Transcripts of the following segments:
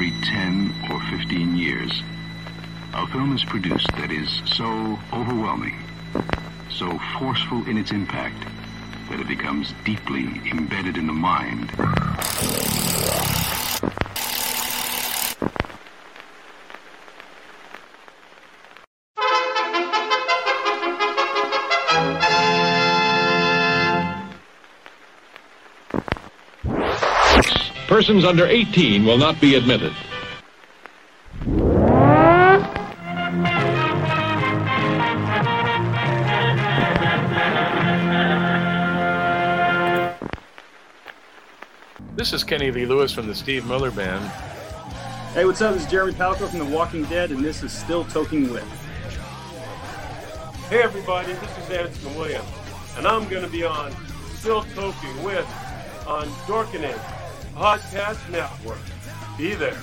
every 10 or 15 years, a film is produced that is so overwhelming, so forceful in its impact, that it becomes deeply embedded in the mind. Persons under 18 will not be admitted. This is Kenny Lee Lewis from the Steve Miller Band. Hey, what's up? This is Jeremy Palko from The Walking Dead, and this is Still Toking With. Hey everybody, this is Anscombe Williams, and I'm going to be on Still Toking With on Dorkening Podcast Network. Be there.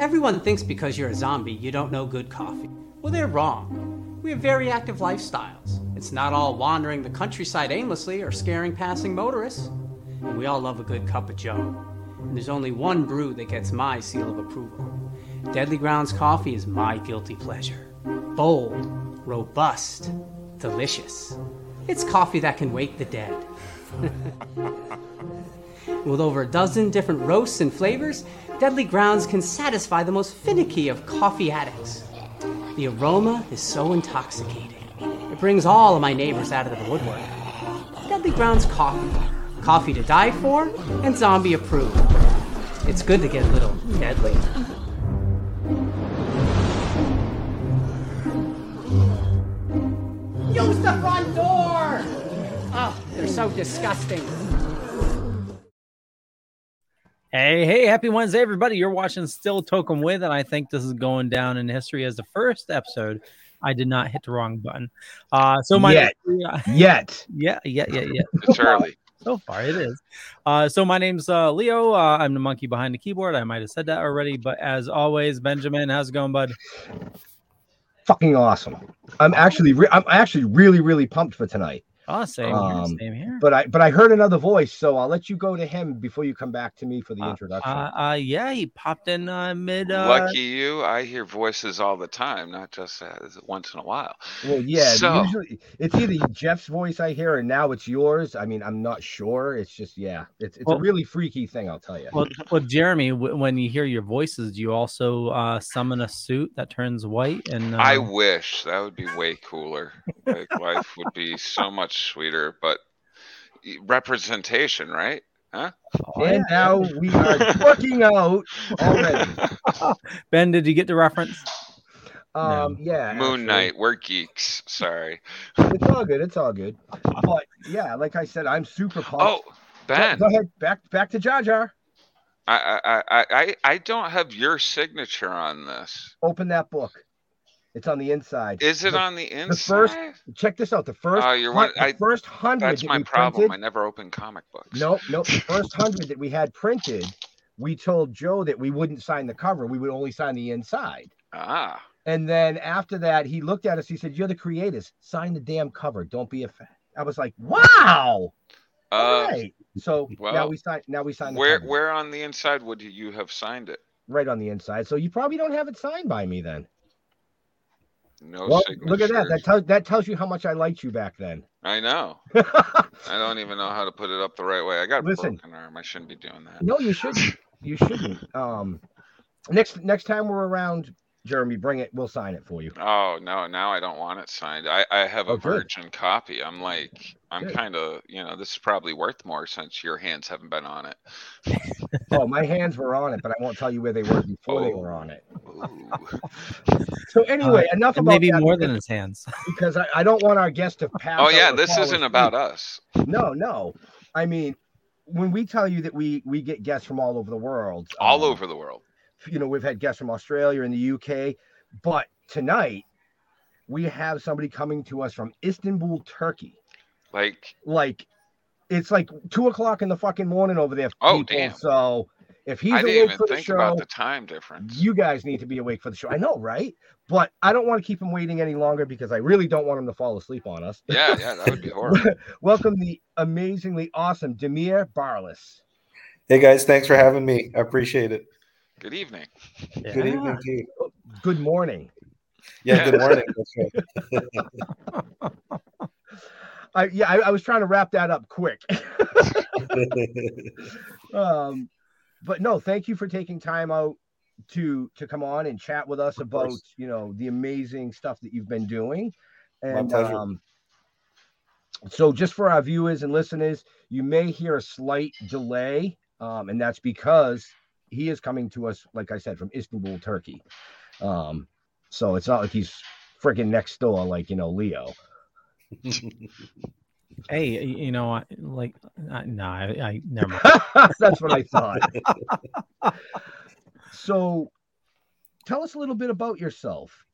Everyone thinks because you're a zombie, you don't know good coffee. Well, they're wrong. We have very active lifestyles. It's not all wandering the countryside aimlessly or scaring passing motorists. And we all love a good cup of joe. And there's only one brew that gets my seal of approval. Deadly Grounds coffee is my guilty pleasure. Bold, robust, delicious. It's coffee that can wake the dead. With over a dozen different roasts and flavors, Deadly Grounds can satisfy the most finicky of coffee addicts. The aroma is so intoxicating. It brings all of my neighbors out of the woodwork. Deadly Grounds coffee. Coffee to die for and zombie approved. It's good to get a little deadly. Use the front door! Oh, they're so disgusting. Hey, hey, happy Wednesday, everybody. You're watching Still Toking With, and I think this is going down in history as the first episode. I did not hit the wrong button. Uh, so my Yet. Yet. yeah, yeah, yeah, yeah. It's early. So far, it is. Uh, so my name's uh, Leo. Uh, I'm the monkey behind the keyboard. I might have said that already, but as always, Benjamin, how's it going, bud? Fucking awesome. I'm actually re- I'm actually really really pumped for tonight. Oh, same Um, here, same here. But I but I heard another voice, so I'll let you go to him before you come back to me for the Uh, introduction. uh, uh, yeah, he popped in uh, mid. Uh, Lucky you, I hear voices all the time, not just as once in a while. well, yeah, so- usually it's either Jeff's voice I hear, and now it's yours. I mean, I'm not sure. It's just yeah, it's it's Well- a really freaky thing. I'll tell you. Well, well, Jeremy, w- when you hear your voices, do you also uh, summon a suit that turns white? And uh, I wish that would be way cooler. Like life would be so much sweeter, but representation, right? Huh? oh, and now we are working out already. Ben, did you get the reference? Um, yeah, Moon actually. Knight, we're geeks. Sorry. It's all good. It's all good. But yeah, like I said, I'm super pumped. Oh, Go- Ben, go ahead. Back back to Jar Jar. I, I, I, I, I don't have your signature on this. Open that book. It's on the inside. Is it The- on the inside? The first Check this out. The first, Oh, you're one- the I- first hundred. That's my problem. I never open comic books. nope, nope. The first hundred that we had printed, we told Joe that we wouldn't sign the cover. We would only sign the inside. Ah, And then after that, he looked at us. He said, "You're the creators. Sign the damn cover. Don't be a fan." I was like, "Wow." All uh, right. So now we sign. Now we sign. The where, cover. where on the inside would you have signed it? Right on the inside. So you probably don't have it signed by me then. No well, look at that. That tells that tells you how much I liked you back then. I know. I don't even know how to put it up the right way. I got a Listen. broken arm. I shouldn't be doing that. no, you shouldn't. You shouldn't. Um, next next time we're around, Jeremy, bring it. We'll sign it for you. Oh no, now I don't want it signed. I, I have a Oh, good. virgin copy. I'm like, I'm kind of, you know, this is probably worth more since your hands haven't been on it. Oh, my hands were on it, but I won't tell you where they were before they Oh. were on it. So anyway, enough about maybe that more than his hands. because I, I don't want our guest to pass. oh yeah, this isn't asleep. about us. No, no. I mean, when we tell you that we we get guests from all over the world, All um, over the world. You know, we've had guests from Australia and the UK, but tonight we have somebody coming to us from Istanbul, Turkey. Like, Like it's like two o'clock in the fucking morning over there. Oh, people. damn. So if he's I didn't awake even for the think show, about the time difference. you guys need to be awake for the show. I know, right? But I don't want to keep him waiting any longer because I really don't want him to fall asleep on us. Yeah, yeah, that would be horrible. Welcome the amazingly awesome Demir Barlas. Hey guys, thanks for having me. I appreciate it. Good evening. Good evening to you. Good morning. Yeah, good morning. That's right. I yeah, I, I was trying to wrap that up quick. um, but no, thank you for taking time out to to come on and chat with us about you know the amazing stuff that you've been doing. And pleasure. um, so just for our viewers and listeners, you may hear a slight delay, um, and that's because he is coming to us, like I said, from Istanbul, Turkey. Um, so it's not like he's freaking next door, like you know Leo. Hey, you know, like, I, no, I, I never mind. That's what I thought. so, tell us a little bit about yourself.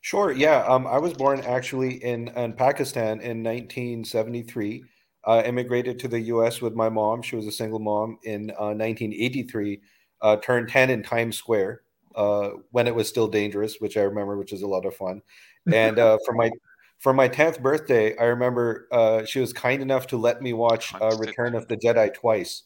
Sure. Yeah. Um, I was born actually in, in Pakistan in 1973. Uh, immigrated to the U.S. with my mom. She was a single mom in uh, 1983. Uh, turned 10 in Times Square uh, when it was still dangerous, which I remember, which is a lot of fun. And uh, for my for my 10th birthday, I remember uh, she was kind enough to let me watch uh, Return of the Jedi twice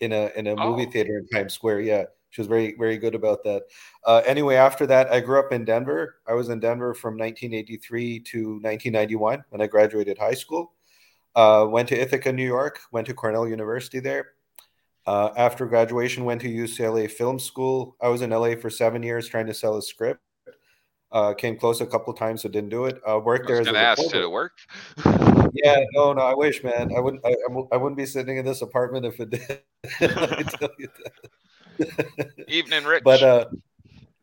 in a in a movie Oh. theater in Times Square. Yeah, she was very very good about that. Uh, anyway, after that, I grew up in Denver. I was in Denver from 1983 to 1991 when I graduated high school. Uh, went to Ithaca, New York. Went to Cornell University there. Uh, after graduation, went to UCLA Film School. I was in LA for seven years trying to sell a script. Uh, came close a couple times, so didn't do it. Uh, worked I there as a ask, did it work? Yeah, no, no, I wish, man. I wouldn't. I, I wouldn't be sitting in this apartment if it did. Let tell you that. Evening, Rich. But uh,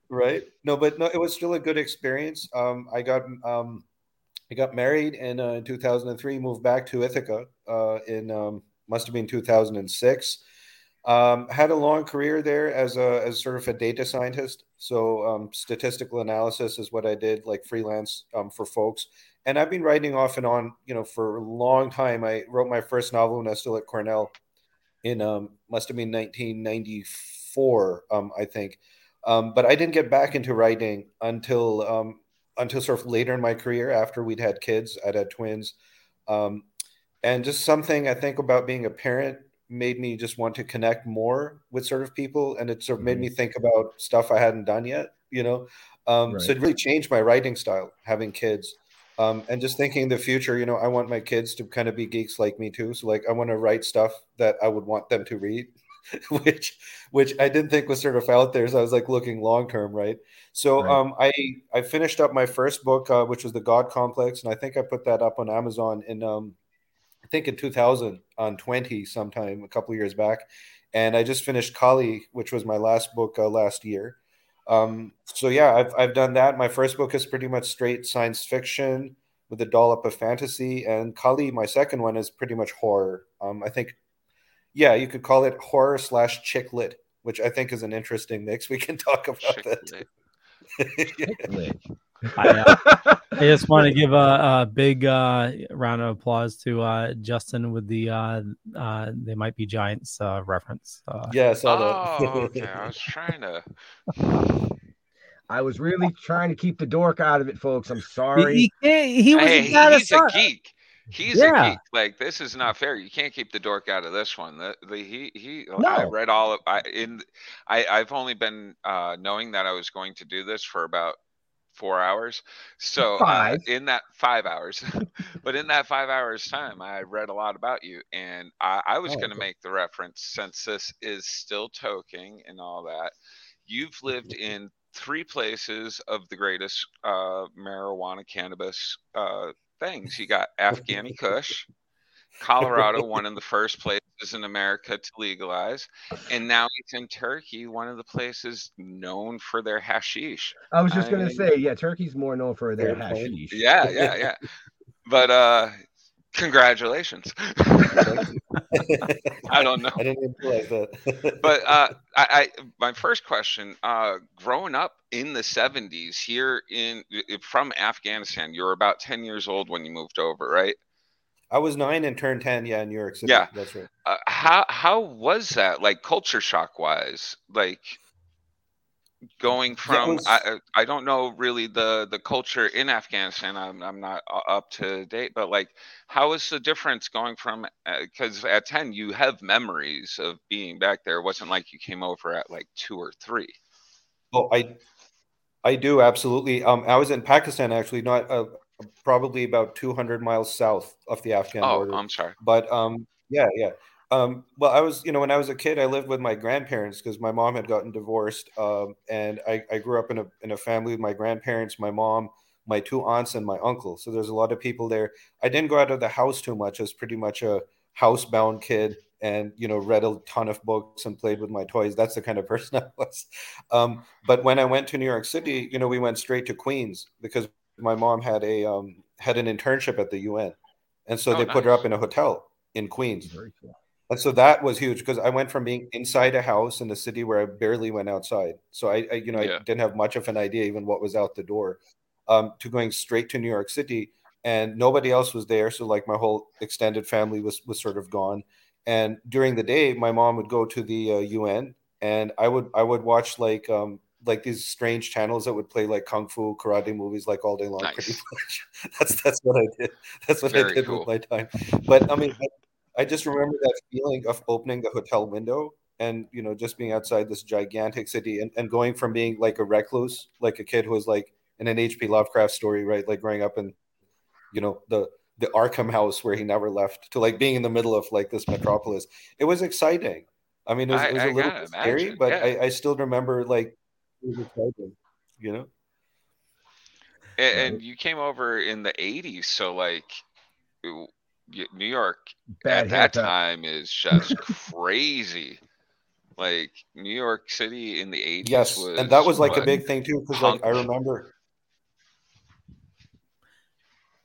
right? No, but no, it was still a good experience. Um, I got um, I got married in uh, 2003. Moved back to Ithaca uh, in um, must have been 2006. Um, had a long career there as a as sort of a data scientist. So um, statistical analysis is what I did, like freelance um, for folks. And I've been writing off and on, you know, for a long time. I wrote my first novel when I was still at Cornell in um, must have been 1994, um, I think. But I didn't get back into writing until until sort of later in my career after we'd had kids. I'd had twins, um, and just something I think about being a parent made me just want to connect more with sort of people, and it sort of made me think about stuff I hadn't done yet. You know, um, so it really changed my writing style having kids. Um, and just thinking in the future, you know, I want my kids to kind of be geeks like me too. So like, I want to write stuff that I would want them to read, which, which I didn't think was sort of out there. So I was like looking long term, right? So Right. um, I I finished up my first book, uh, which was the God Complex, and I think I put that up on Amazon in um, I think in 2000 on 20 sometime a couple years back, and I just finished Kali, which was my last book uh, last year. Um, so yeah, I've I've done that. My first book is pretty much straight science fiction with a dollop of fantasy, and Kali, my second one, is pretty much horror. Um, I think, yeah, you could call it horror slash chick lit, which I think is an interesting mix. We can talk about that. I, uh, I just want to give a, a big uh, round of applause to uh, Justin with the uh, uh, "They Might Be Giants" uh, reference. Uh, yeah, I saw Oh, okay. I was trying to. I was really trying to keep the dork out of it, folks. I'm sorry. He can't. He was Hey, a bad he's a assault. geek. He's Yeah. a geek. Like this is not fair. You can't keep the dork out of this one. The, the he he. I read all of I in. I I've only been uh, knowing that I was going to do this for about four hours. So uh, in that five hours, but in that five hours time, I read a lot about you, and I, I was Oh, going to cool. make the reference since this is still toking and all that. You've lived in three places of the greatest uh, marijuana cannabis uh, things. You got Afghani Kush, Colorado, one of the first places in America to legalize, and now it's in Turkey, one of the places known for their hashish. I was just gonna say, yeah, Turkey's more known for their hashish. Yeah, yeah, yeah. But uh congratulations. I don't know. I didn't even realize that. But uh I, I my first question, uh growing up in the 70s here in from Afghanistan, you were about 10 years old when you moved over, right? I was nine and turned ten. Yeah, in New York City. Yeah. that's right. Uh, how how was that like culture shock wise? Like going from was- I I don't know really the the culture in Afghanistan. I'm I'm not up to date, but like how is the difference going from because at ten you have memories of being back there. It wasn't like you came over at like two or three. Oh, I, I do absolutely. Um, I was in Pakistan actually, not uh, probably about 200 miles south of the Afghan Oh, border. I'm sorry. But um, yeah, yeah. Um, well, I was, you know, when I was a kid, I lived with my grandparents because my mom had gotten divorced, um, and I, I grew up in a in a family with my grandparents, my mom, my two aunts, and my uncle. So there's a lot of people there. I didn't go out of the house too much. I was pretty much a housebound kid, and you know, read a ton of books and played with my toys. That's the kind of person I was. Um, but when I went to New York City, you know, we went straight to Queens because my mom had a um, had an internship at the UN, and so Oh, they put her up in a hotel in Queens. Very cool. And so that was huge because I went from being inside a house in the city where I barely went outside. So I, I you know, Yeah. I didn't have much of an idea even what was out the door, um, to going straight to New York City, and nobody else was there. So like my whole extended family was was sort of gone. And during the day, my mom would go to the uh, UN, and I would I would watch like um like these strange channels that would play like kung fu karate movies like all day long. Pretty Nice. much. That's that's what I did. That's what I did cool. with my time. But I mean, I, just remember that feeling of opening the hotel window and you know just being outside this gigantic city and, and going from being like a recluse, like a kid who was like in an H.P. Lovecraft story, right? Like growing up in, you know, the the Arkham house where he never left, to like being in the middle of like this metropolis. It was exciting. I mean, it was, I- it was a little bit scary, imagine, but yeah. I, I still remember like it was exciting, you know. A- And, you came over in the '80s, so like New York Bad at that time is just crazy. Like New York City in the '80s Yes, was and that was like a big thing too, because like I remember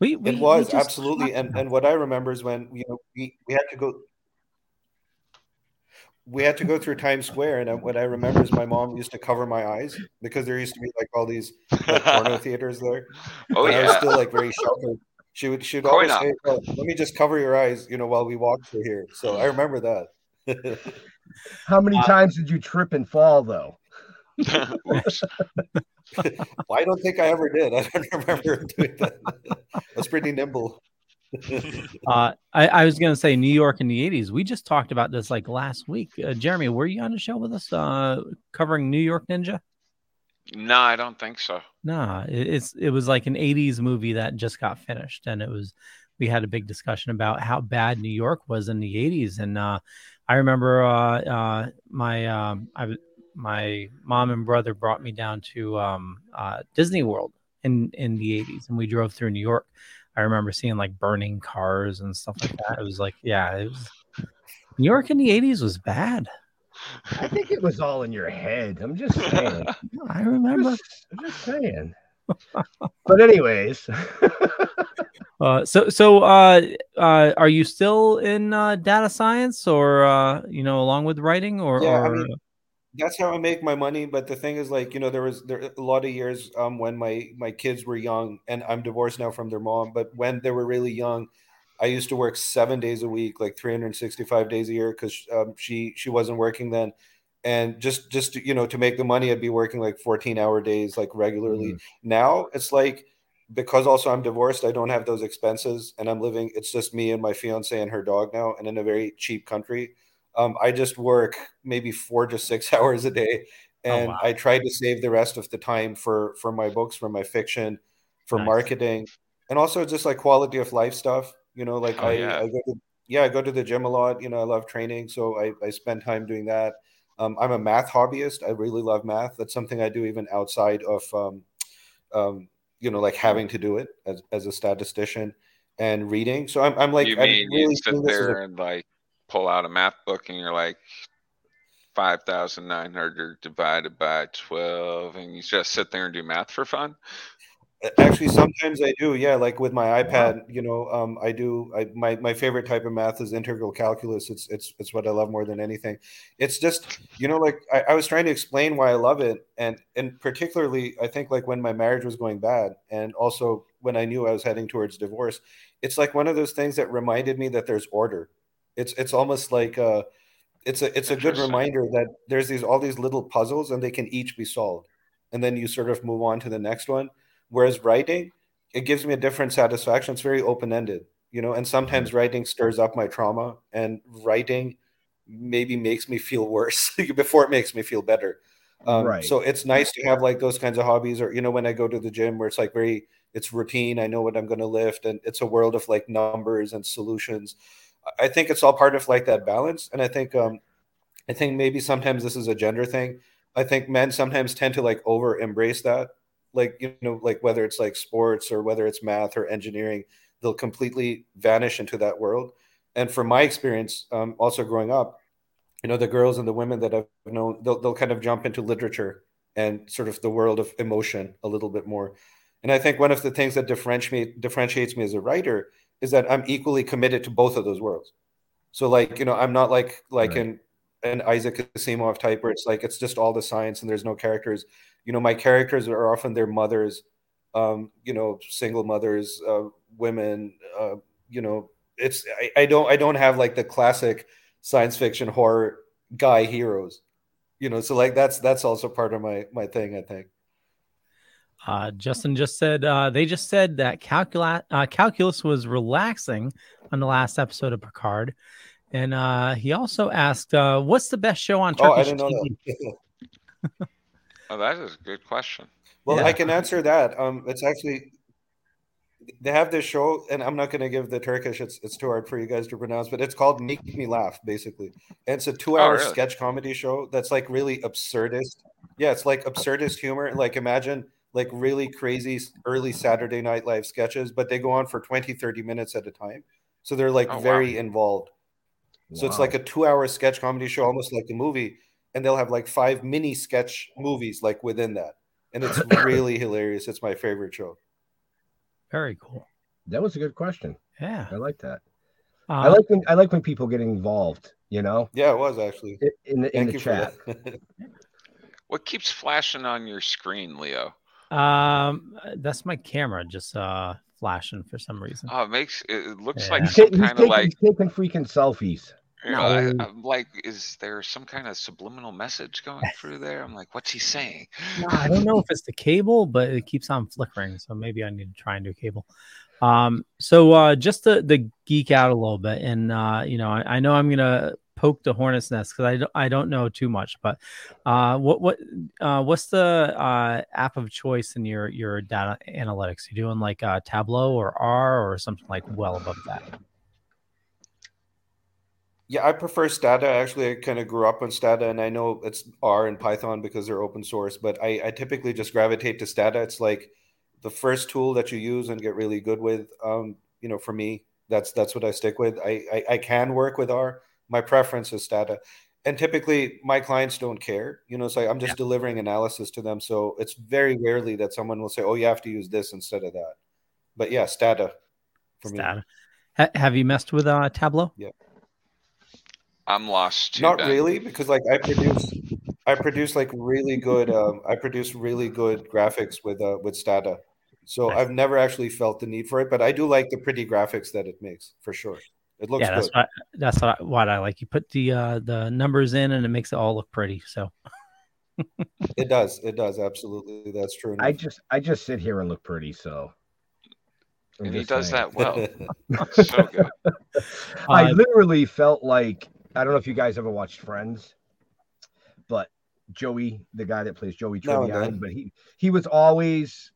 We, we it was we just absolutely and and what i remember is when you know we, we had to go we had to go through times square and uh, what i remember is my mom used to cover my eyes because there used to be like all these like porno theaters there. Oh and i was yeah, still like very sheltered she would she'd Coin always up. say oh, let me just cover your eyes you know while we walk through here so i remember that How many Uh, times did you trip and fall though? Well, i don't think i ever did i don't remember doing that i was pretty nimble Uh, I, I was gonna say New York in the '80s. We just talked about this like last week. Uh, Jeremy, were you on the show with us uh, covering New York Ninja? No, I don't think so. Nah, it, it's it was like an '80s movie that just got finished, and it was we had a big discussion about how bad New York was in the '80s, and uh, I remember uh, uh, my um, I my mom and brother brought me down to um, uh, Disney World in in the '80s, and we drove through New York. I remember seeing like burning cars and stuff like that. It was like, yeah, it was New York in the '80s was bad. I think it was all in your head. I'm just saying. I remember. Just, I'm just saying. But anyways, Uh, so so uh, uh, are you still in uh, data science or uh, you know along with writing or, Yeah, I mean, that's how I make my money. But the thing is, like, you know, there was there a lot of years um when my my kids were young, and I'm divorced now from their mom. But when they were really young, I used to work seven days a week, like 365 days a year, because um, she she wasn't working then. And just just to, you know to make the money, I'd be working like 14 hour days, like regularly. Now it's like because also I'm divorced, I don't have those expenses, and I'm living. It's just me and my fiance and her dog now, and in a very cheap country. Um, I just work maybe four to six hours a day, and wow. I try to save the rest of the time for for my books, for my fiction, for Nice. marketing, and also just like quality of life stuff. You know, like Oh, I, yeah. I go to yeah, I go to the gym a lot. You know, I love training, so I I spend time doing that. Um, I'm a math hobbyist. I really love math. That's something I do even outside of um, um, you know, like having to do it as, as a statistician and reading. So I'm, I'm like, you mean really you sit as a- there and like pull out a math book and you're like five thousand nine hundred divided by twelve, and you just sit there and do math for fun? Actually, sometimes I do. Yeah, like with my iPad, you know, um, I do. I, my my favorite type of math is integral calculus. It's it's it's what I love more than anything. It's just you know, like I, I was trying to explain why I love it, and and particularly I think like when my marriage was going bad, and also when I knew I was heading towards divorce, it's like one of those things that reminded me that there's order. It's it's almost like uh it's a it's a good reminder that there's these all these little puzzles and they can each be solved. And then you sort of move on to the next one. Whereas writing, it gives me a different satisfaction. It's very open-ended, you know, and sometimes writing stirs up my trauma and writing maybe makes me feel worse before it makes me feel better. Um, right. So it's nice to have like those kinds of hobbies, or you know, when I go to the gym where it's like very, it's routine. I know what I'm going to lift, and it's a world of like numbers and solutions. I think it's all part of like that balance, and I think, um, I think maybe sometimes this is a gender thing. I think men sometimes tend to like over embrace that, like you know, like whether it's like sports or whether it's math or engineering, they'll completely vanish into that world. And from my experience, um, also growing up, you know the girls and the women that I've known they'll, they'll kind of jump into literature and sort of the world of emotion a little bit more and I think one of the things that differentiate differentiates me as a writer is that I'm equally committed to both of those worlds so like you know I'm not like like right. an an Isaac Asimov type where it's like it's just all the science and there's no characters. You know my characters are often their mothers um, you know single mothers uh, women uh, you know it's I, I don't I don't have like the classic science fiction horror guy heroes you know so like that's that's also part of my my thing i think. Uh, justin just said uh, they just said that calculus uh, calculus was relaxing on the last episode of picard and uh, he also asked uh, what's the best show on Turkish oh, I didn't know TV? That. oh that is a good question well yeah. i can answer that um, it's actually they have this show, and I'm not going to give the Turkish; it's it's too hard for you guys to pronounce. But it's called "Make Me Laugh," basically. And it's a two-hour oh, really? sketch comedy show that's like really absurdist. Yeah, it's like absurdist humor. Like imagine like really crazy early Saturday Night Live sketches, but they go on for 20, 30 minutes at a time. So they're like oh, very wow. involved. So wow. it's like a two-hour sketch comedy show, almost like a movie, and they'll have like five mini sketch movies like within that, and it's really hilarious. It's my favorite show. Very cool. That was a good question. Yeah, I like that. Uh, I like when I like when people get involved. You know. Yeah, it was actually in the in the chat. what keeps flashing on your screen, Leo? Um, that's my camera just uh flashing for some reason. Oh, it makes it looks yeah. like some kind of like taking freaking selfies. You know, I, am like, is there some kind of subliminal message going through there? I'm like, what's he saying? I don't know if it's the cable, but it keeps on flickering. So maybe I need to try and do cable. Um, so uh, just to, the geek out a little bit, and uh, you know, I, I know I'm gonna poke the hornet's nest because I don't, I don't know too much, but uh, what what uh, what's the uh, app of choice in your your data analytics? You doing like uh, Tableau or R or something like well above that? Yeah, I prefer Stata. Actually, I kind of grew up on Stata, and I know it's R and Python because they're open source. But I, I typically just gravitate to Stata. It's like the first tool that you use and get really good with. Um, you know, for me, that's that's what I stick with. I, I, I can work with R. My preference is Stata, and typically my clients don't care. You know, so I'm just yeah. delivering analysis to them. So it's very rarely that someone will say, "Oh, you have to use this instead of that." But yeah, Stata. For Stata. Me. Ha- have you messed with uh, Tableau? Yeah. I'm lost. Too, Not ben. really, because like I produce, I produce like really good. Um, I produce really good graphics with uh, with Stata. So. I've never actually felt the need for it, but I do like the pretty graphics that it makes for sure. It looks yeah, that's good. What, that's what I, what I like. You put the uh, the numbers in, and it makes it all look pretty. So it does. It does absolutely. That's true. Enough. I just I just sit here and look pretty. So I'm and he does saying. that well. so good. I uh, literally felt like I don't know if you guys ever watched Friends, but Joey, the guy that plays Joey Tribbiani, no, but he he was always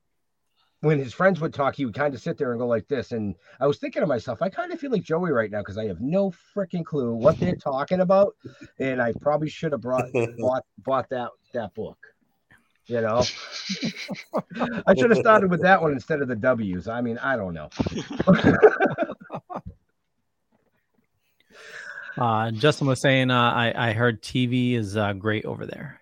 when his friends would talk, he would kind of sit there and go like this. And I was thinking to myself, I kind of feel like Joey right now because I have no freaking clue what they're talking about, and I probably should have brought bought bought that that book. You know, I should have started with that one instead of the W's. I mean, I don't know. Uh, Justin was saying, uh, I, I heard TV is uh, great over there.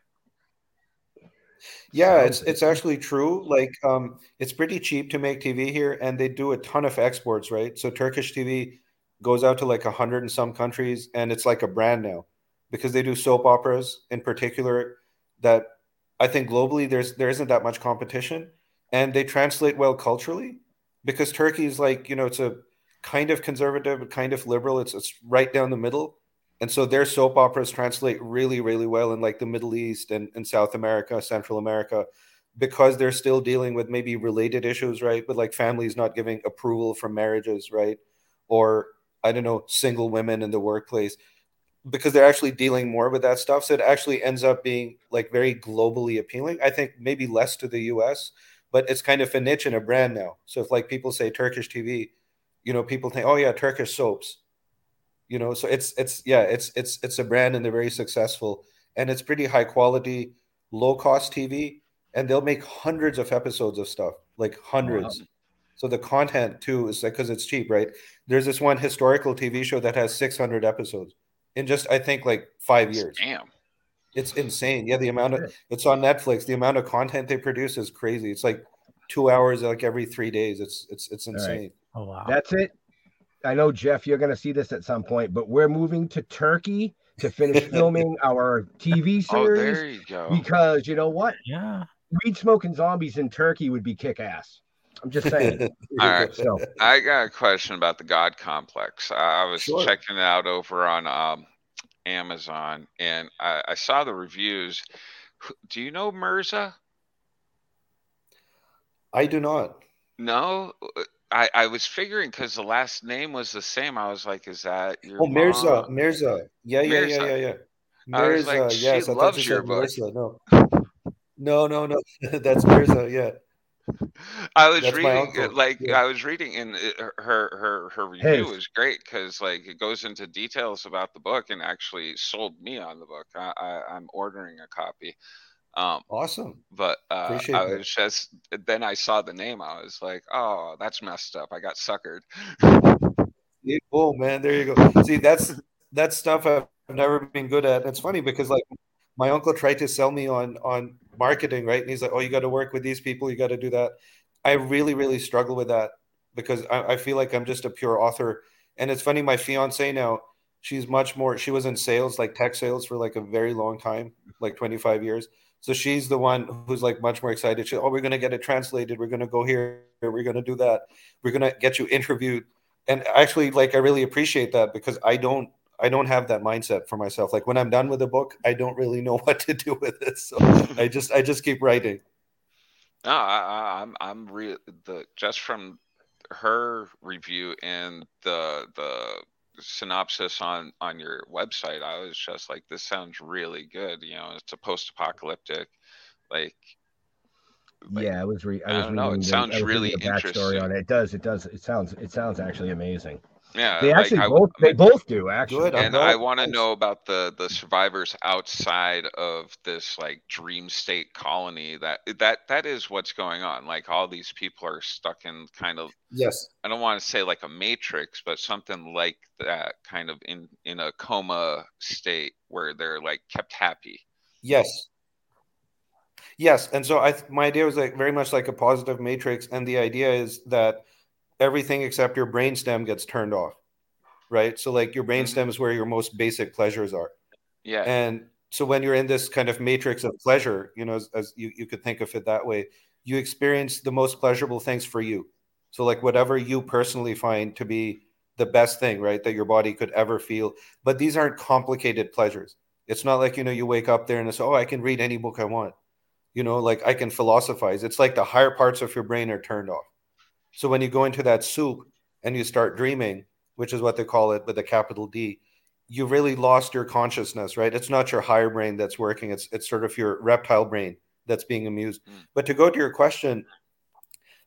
Yeah, it's it's actually true. Like, um, it's pretty cheap to make TV here, and they do a ton of exports, right? So Turkish TV goes out to like a hundred and some countries, and it's like a brand now because they do soap operas in particular. That I think globally there's there isn't that much competition, and they translate well culturally because Turkey is like you know it's a kind of conservative, but kind of liberal. It's it's right down the middle. And so their soap operas translate really, really well in like the Middle East and, and South America, Central America, because they're still dealing with maybe related issues, right? But like families not giving approval for marriages, right? Or I don't know, single women in the workplace because they're actually dealing more with that stuff. So it actually ends up being like very globally appealing. I think maybe less to the US, but it's kind of a niche and a brand now. So if like people say Turkish TV, you know, people think, oh yeah, Turkish soaps. You know, so it's it's yeah, it's it's it's a brand and they're very successful and it's pretty high quality, low cost TV, and they'll make hundreds of episodes of stuff, like hundreds. Wow. So the content too is like because it's cheap, right? There's this one historical TV show that has 600 episodes in just I think like five years. Damn, it's insane. Yeah, the amount of it's on Netflix. The amount of content they produce is crazy. It's like two hours like every three days. It's it's it's insane. Right. Oh wow, that's it. I know Jeff, you're going to see this at some point, but we're moving to Turkey to finish filming our TV series. Oh, there you go. Because you know what? Yeah, weed smoking zombies in Turkey would be kick ass. I'm just saying. All right. So. I got a question about the God Complex. I was sure. checking it out over on um, Amazon, and I, I, saw the reviews. Do you know Mirza? I do not. No, I, I was figuring because the last name was the same. I was like, "Is that your?" Oh, Mirza, Mirza. Yeah, yeah, Mirza. yeah, yeah, yeah. Mirza. Like, yes, she I loves your book. Mirza. No, no, no, no. That's Mirza. Yeah. I was That's reading, like yeah. I was reading, and uh, her her her review hey. was great because like it goes into details about the book and actually sold me on the book. I, I am ordering a copy. Um, awesome. But uh, I was just then I saw the name. I was like, oh, that's messed up. I got suckered. oh man, there you go. See, that's that's stuff I've never been good at. It's funny because like my uncle tried to sell me on on marketing, right? And he's like, oh, you got to work with these people, you got to do that. I really, really struggle with that because I, I feel like I'm just a pure author. And it's funny, my fiance now, she's much more, she was in sales, like tech sales for like a very long time, like 25 years. So she's the one who's like much more excited. She, oh, we're going to get it translated. We're going to go here. We're going to do that. We're going to get you interviewed. And actually, like, I really appreciate that because I don't I don't have that mindset for myself. Like when I'm done with a book, I don't really know what to do with it. So I just I just keep writing. No, I, I'm, I'm real the just from her review and the the synopsis on on your website. I was just like, this sounds really good. You know, it's a post apocalyptic, like. Like, yeah, I was. Re- I, was I don't know. It sounds really interesting. On it. it does. It does. It sounds. It sounds actually amazing. Yeah, they actually like, both I, they both do actually. Good, and I want to know about the the survivors outside of this like dream state colony. That that that is what's going on. Like all these people are stuck in kind of yes. I don't want to say like a matrix, but something like that, kind of in in a coma state where they're like kept happy. Yes. Yes, and so I my idea was like very much like a positive matrix, and the idea is that everything except your brainstem gets turned off, right? So like your brainstem mm-hmm. is where your most basic pleasures are. Yeah. And so when you're in this kind of matrix of pleasure, you know, as, as you, you could think of it that way, you experience the most pleasurable things for you. So like whatever you personally find to be the best thing, right, that your body could ever feel. But these aren't complicated pleasures. It's not like, you know, you wake up there and it's, oh, I can read any book I want. You know, like I can philosophize. It's like the higher parts of your brain are turned off. So when you go into that soup and you start dreaming, which is what they call it with a capital D, you really lost your consciousness, right? It's not your higher brain that's working. It's it's sort of your reptile brain that's being amused. Mm. But to go to your question,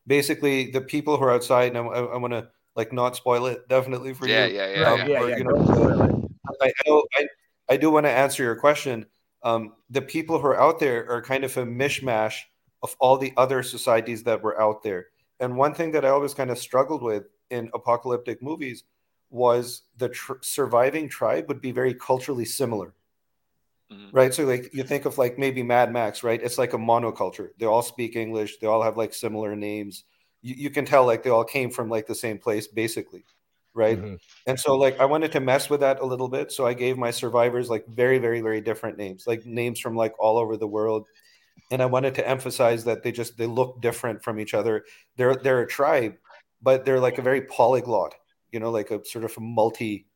basically the people who are outside, and I, I, I want to like not spoil it definitely for yeah, you. Yeah, yeah, um, yeah. yeah, you know, I, I, I do want to answer your question. Um, the people who are out there are kind of a mishmash of all the other societies that were out there. And one thing that I always kind of struggled with in apocalyptic movies was the tr- surviving tribe would be very culturally similar. Mm-hmm. Right. So, like, you think of like maybe Mad Max, right? It's like a monoculture. They all speak English, they all have like similar names. You, you can tell like they all came from like the same place, basically. Right. Mm-hmm. And so, like, I wanted to mess with that a little bit. So, I gave my survivors like very, very, very different names, like names from like all over the world and I wanted to emphasize that they just they look different from each other. They're they're a tribe, but they're like a very polyglot. you know, like a sort of a multi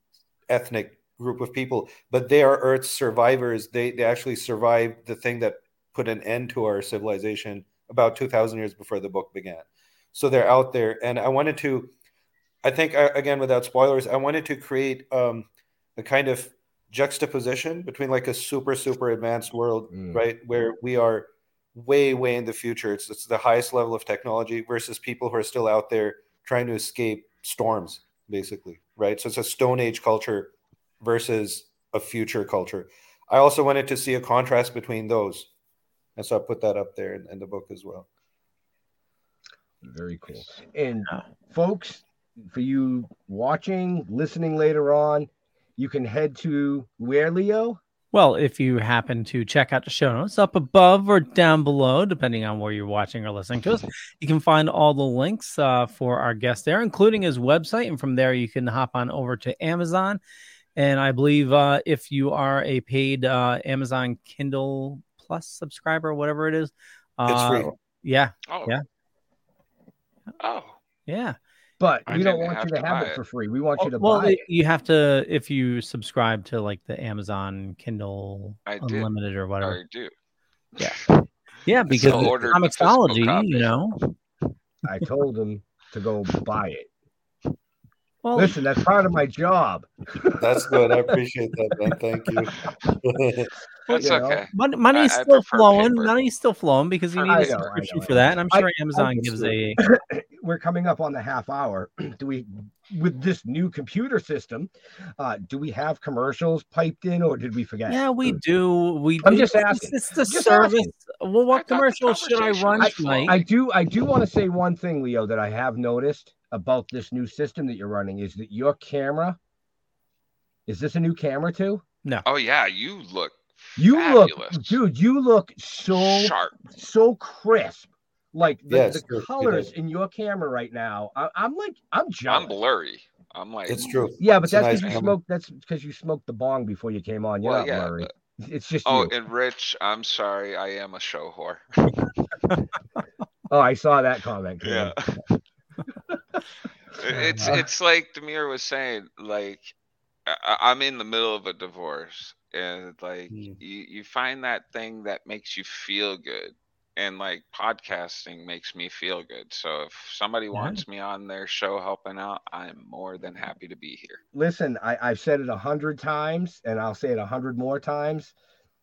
ethnic group of people, but they are Earth's survivors. They they actually survived the thing that put an end to our civilization about 2,000 years before the book began. So they're out there, and I wanted to, I think again without spoilers, I wanted to create um, a kind of juxtaposition between like a super super advanced world, Mm. right, where we are way way in the future. It's it's the highest level of technology versus people who are still out there trying to escape storms, basically, right? So it's a Stone Age culture versus a future culture. I also wanted to see a contrast between those. And so I put that up there in, in the book as well. Very cool. And folks, for you watching, listening later on, you can head to where, Leo? Well, if you happen to check out the show notes up above or down below, depending on where you're watching or listening to us, you can find all the links uh, for our guest there, including his website. And from there, you can hop on over to Amazon. And I believe uh, if you are a paid uh, Amazon Kindle Plus subscriber, whatever it is, uh, free. Yeah. Oh. Yeah. Oh. Yeah. But I we don't want you to to have it it. for free. We want you to well, buy it. Well you have to if you subscribe to like the Amazon Kindle I did. Unlimited or whatever. I do. Yeah. Yeah, because still it's ordered the physical you know. I told him to go buy it. Well, Listen, that's part of my job. That's good. I appreciate that, Ben. Thank you. That's You okay. Mon- money's I- I still prefer flowing. paper. Money's still flowing because you need I a subscription know, I for that. And I'm sure I Amazon gives a. We're coming up on the half hour. Do we, with this new computer system, uh, do we have commercials piped in, or did we forget? Yeah, we do. We. I'm do. just It's- asking. It's, the Just service. asking. Well, what thought commercials should I run was tonight? I do. I do want to say one thing, Leo, that I have noticed about this new system that you're running is that your camera. Is this a new camera too? No. Oh yeah, you look You Fabulous. look, dude. You look so sharp. so crisp. Like the, Yes, the true, colors in your camera right now. I, I'm like, I'm jealous. I'm blurry. I'm like it's true. Yeah, but It's a that's nice because you smoked. That's because you smoked the bong before you came on. You're Well, not yeah, blurry. It's just Oh, you. and Rich, I'm sorry, I am a show whore. oh, I saw that comment. Yeah. It's Uh, it's like Demir was saying, like I, I'm in the middle of a divorce, and like Mm. you you find that thing that makes you feel good, and like podcasting makes me feel good. So if somebody wants me on their show helping out, I'm more than happy to be here. Listen, I, I've said it a hundred times, and I'll say it a hundred more times.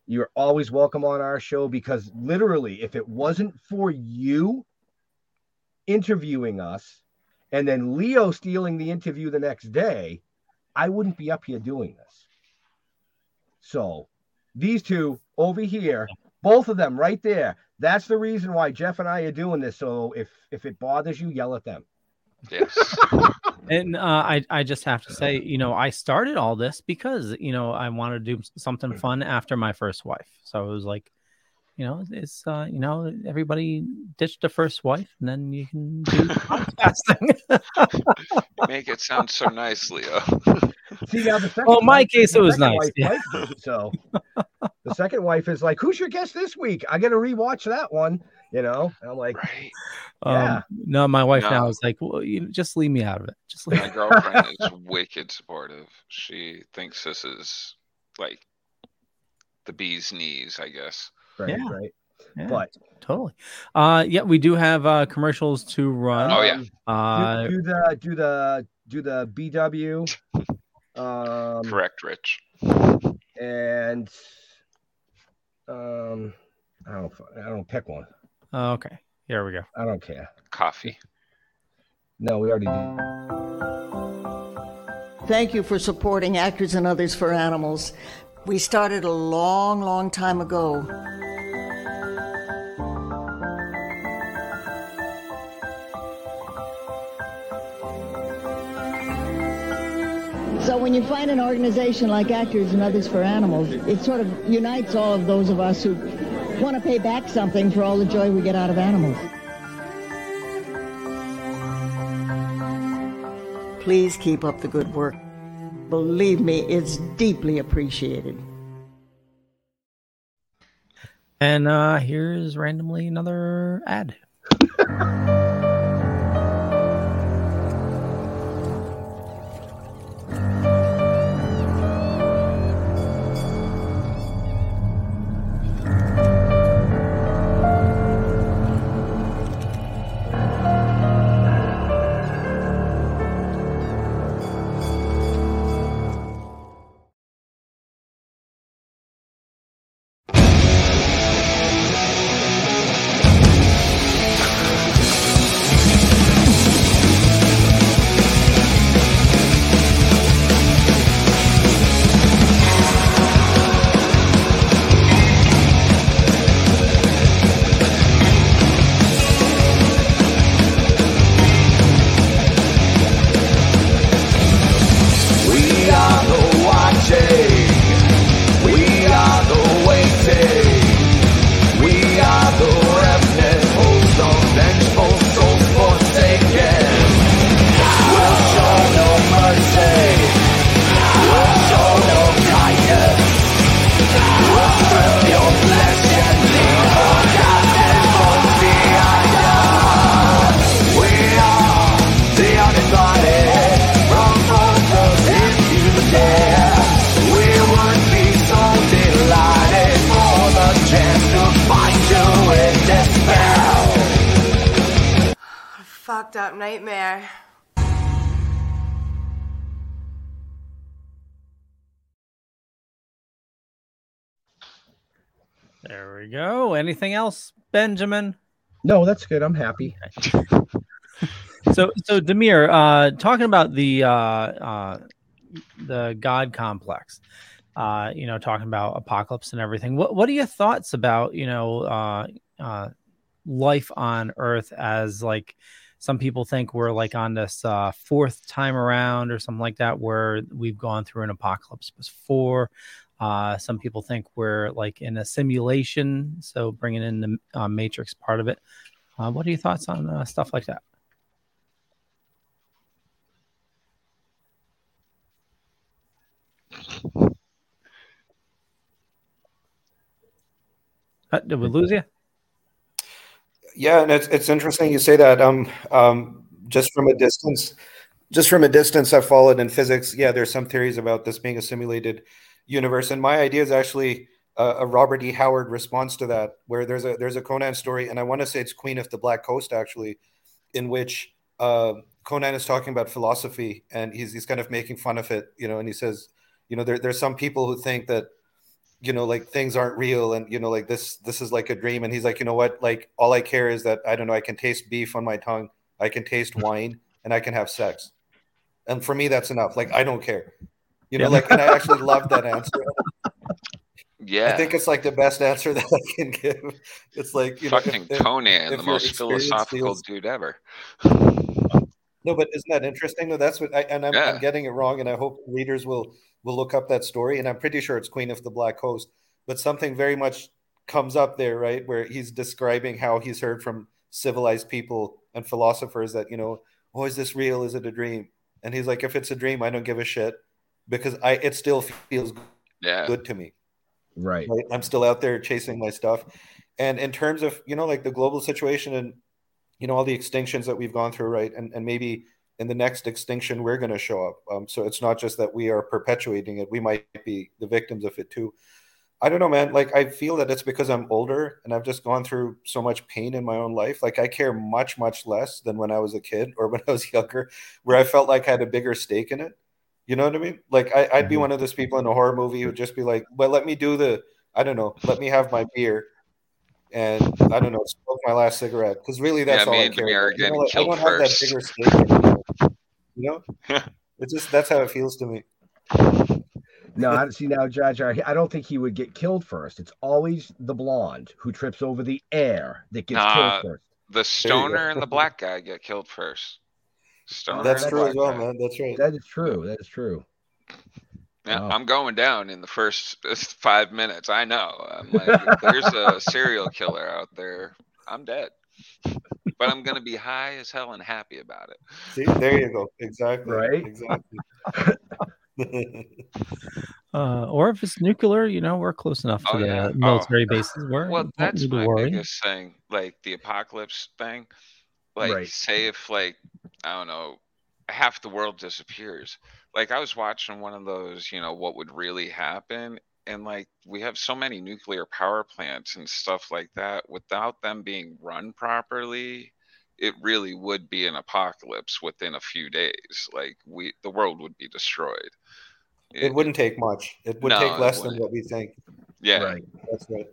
You're always welcome on our show because literally, if it wasn't for you interviewing us, and then Leo stealing the interview the next day, I wouldn't be up here doing this. So these two over here, both of them right there. That's the reason why Jeff and I are doing this. So if if it bothers you, yell at them. Yes. And uh, I, I just have to say, you know, I started all this because, you know, I wanted to do something fun after my first wife. So it was like, you know, it's, uh, you know, everybody ditch the first wife and then you can do podcasting. Make it sound so nice, Leo. See now the second. Well, in my wife- case, it was nice, wife yeah. likes so the second wife is like, "Who's your guest this week? I got to rewatch that one." You know, and I'm like, right. Yeah. um, no, my wife now is like, well, you just leave me out of it. Just leave. My girlfriend is wicked supportive. She thinks this is like the bee's knees, I guess. Right, Yeah. right. Yeah, But totally. Uh, yeah, we do have uh, commercials to run. Oh, yeah. um, Uh, do, do the do the do the BW, um, Correct, Rich. and um, I don't I don't pick one. okay, here we go. I don't care. Coffee. No, we already did. Thank you for supporting Actors and Others for Animals. We started a long, long time ago. So when you find an organization like Actors and Others for Animals, it sort of unites all of those of us who want to pay back something for all the joy we get out of animals. Please keep up the good work. Believe me, it's deeply appreciated. And uh, here's randomly another ad. Benjamin? No, that's good. I'm happy. so so Demir, uh, talking about the uh, uh, the God complex, uh, you know, talking about apocalypse and everything. What what are your thoughts about you know uh, uh, life on Earth as like some people think we're like on this uh, fourth time around or something like that, where we've gone through an apocalypse before. Uh, some people think we're like in a simulation, so bringing in the uh, Matrix part of it. Uh, what are your thoughts on uh, stuff like that? Uh, did we lose you? Yeah, and it's it's interesting you say that. Um, um, just from a distance, just from a distance, I've followed in physics. Yeah, there's some theories about this being a simulated universe, and my idea is actually a, a Robert E. Howard response to that, where there's a there's a Conan story, and I want to say it's Queen of the Black Coast actually, in which uh, Conan is talking about philosophy, and he's he's kind of making fun of it, you know, and he says, you know, there, there's some people who think that you know like things aren't real and you know like this this is like a dream. And he's like you know what? Like all i care is that i don't know i can taste beef on my tongue i can taste wine and i can have sex. And for me that's enough. Like i don't care you know Yeah. like and i actually love that answer Yeah. i think it's like the best answer that i can give it's like you know Fucking if- if- Conan, if the most philosophical feels- dude ever. no but isn't that interesting though that's what i and I'm, Yeah. I'm getting it wrong and i hope readers will will look up that story and i'm pretty sure it's queen of the black coast but something very much comes up there right where he's describing how he's heard from civilized people and philosophers that you know oh is this real is it a dream and he's like if it's a dream i don't give a shit because i it still feels Yeah. good to me Right. right? I'm still out there chasing my stuff. And in terms of, you know, like the global situation and, you know, all the extinctions that we've gone through, right? And, and maybe in the next extinction, we're going to show up. Um, so it's not just that we are perpetuating it, we might be the victims of it too. I don't know, man. Like, I feel that it's because I'm older and I've just gone through so much pain in my own life. Like, I care much, much less than when I was a kid or when I was younger, where I felt like I had a bigger stake in it. You know what I mean? Like I, I'd be mm-hmm. one of those people in a horror movie who'd just be like, "Well, let me do the, I don't know, let me have my beer, and I don't know, smoke my last cigarette." Because really, that's Yeah, all me I and care Demir about. You know, like, I killed don't have that first. bigger stake. in it, You know, it's just that's how it feels to me. No, I see now, Judge. I, I don't think he would get killed first. It's always the blonde who trips over the air that gets Nah, killed first. the stoner and the black guy get killed first. Stoner That's true as well, man. That's right. That is true. That is true. Yeah, Wow. I'm going down in the first five minutes. I know. I'm like, there's a serial killer out there. I'm dead. But I'm gonna be high as hell and happy about it. See, there you go. Exactly. Right? Exactly. Uh, or if it's nuclear, you know, we're close enough to Oh, the yeah. military Oh. bases. We're Well, that's need to my worry. biggest thing. Like the apocalypse thing. Like, Right. say if like I don't know, half the world disappears. Like I was watching one of those, you know, what would really happen, and like we have so many nuclear power plants and stuff like that. Without them being run properly, it really would be an apocalypse within a few days. Like we, the world would be destroyed. it wouldn't take much. It would No, take less than what we think. Yeah. Right. That's right.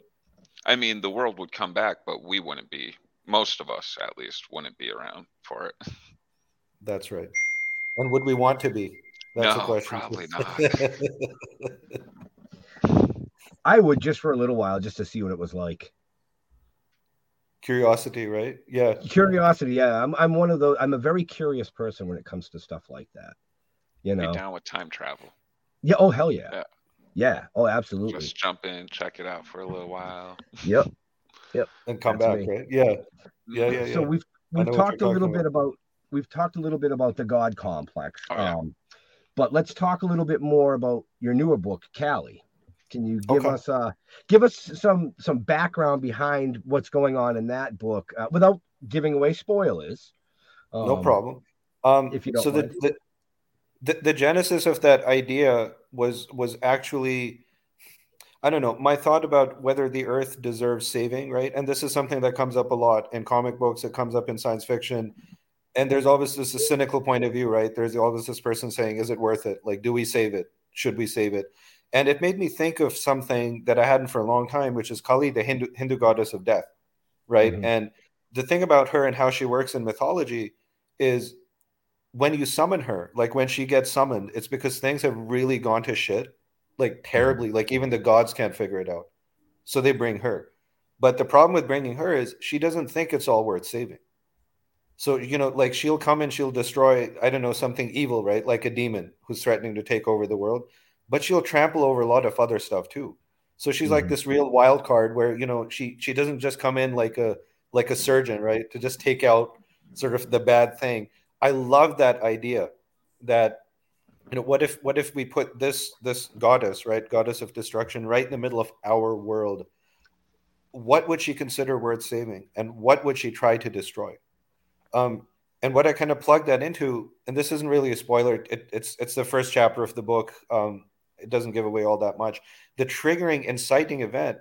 I mean, the world would come back, but we wouldn't be. Most of us, at least, wouldn't be around for it. That's right. And would we want to be? That's the No, question. probably not. I would just for a little while, just to see what it was like. Curiosity, right? Yeah. Curiosity, yeah. I'm I'm one of those. I'm a very curious person when it comes to stuff like that. You Be know. down with time travel. Yeah. Oh hell yeah. Yeah. Yeah. Oh absolutely. Just jump in, check it out for a little while. Yep. Yep. And come That's back, me. right? Yeah. Yeah, yeah, yeah. So we've we've talked a little talking bit about we've talked a little bit about the God complex. Oh, yeah. Um, but let's talk a little bit more about your newer book, Kali. Can you give Okay. us uh give us some some background behind what's going on in that book uh, without giving away spoilers? no Um, problem. Um, if you don't so the, the the the genesis of that idea was was actually I don't know. My thought about whether the Earth deserves saving, right? And this is something that comes up a lot in comic books. It comes up in science fiction, and there's always this a cynical point of view, right? There's always this person saying, "Is it worth it? Like, do we save it? Should we save it?" And it made me think of something that I hadn't for a long time, which is Kali, the Hindu, Hindu goddess of death, right? Mhm. And the thing about her and how she works in mythology is when you summon her, like when she gets summoned, it's because things have really gone to shit, like terribly. Like even the gods can't figure it out. So they bring her. But the problem with bringing her is she doesn't think it's all worth saving. So, you know, like she'll come and she'll destroy, I don't know, something evil, right? Like a demon who's threatening to take over the world. But she'll trample over a lot of other stuff too. So she's like Mhm. this real wild card where, you know, she she doesn't just come in like a like a surgeon, right? To just take out sort of the bad thing. I love that idea that you know what if what if we put this this goddess right goddess of destruction right in the middle of our world what would she consider worth saving and what would she try to destroy um and what i kind of plug that into and this isn't really a spoiler it, it's it's the first chapter of the book um it doesn't give away all that much the triggering inciting event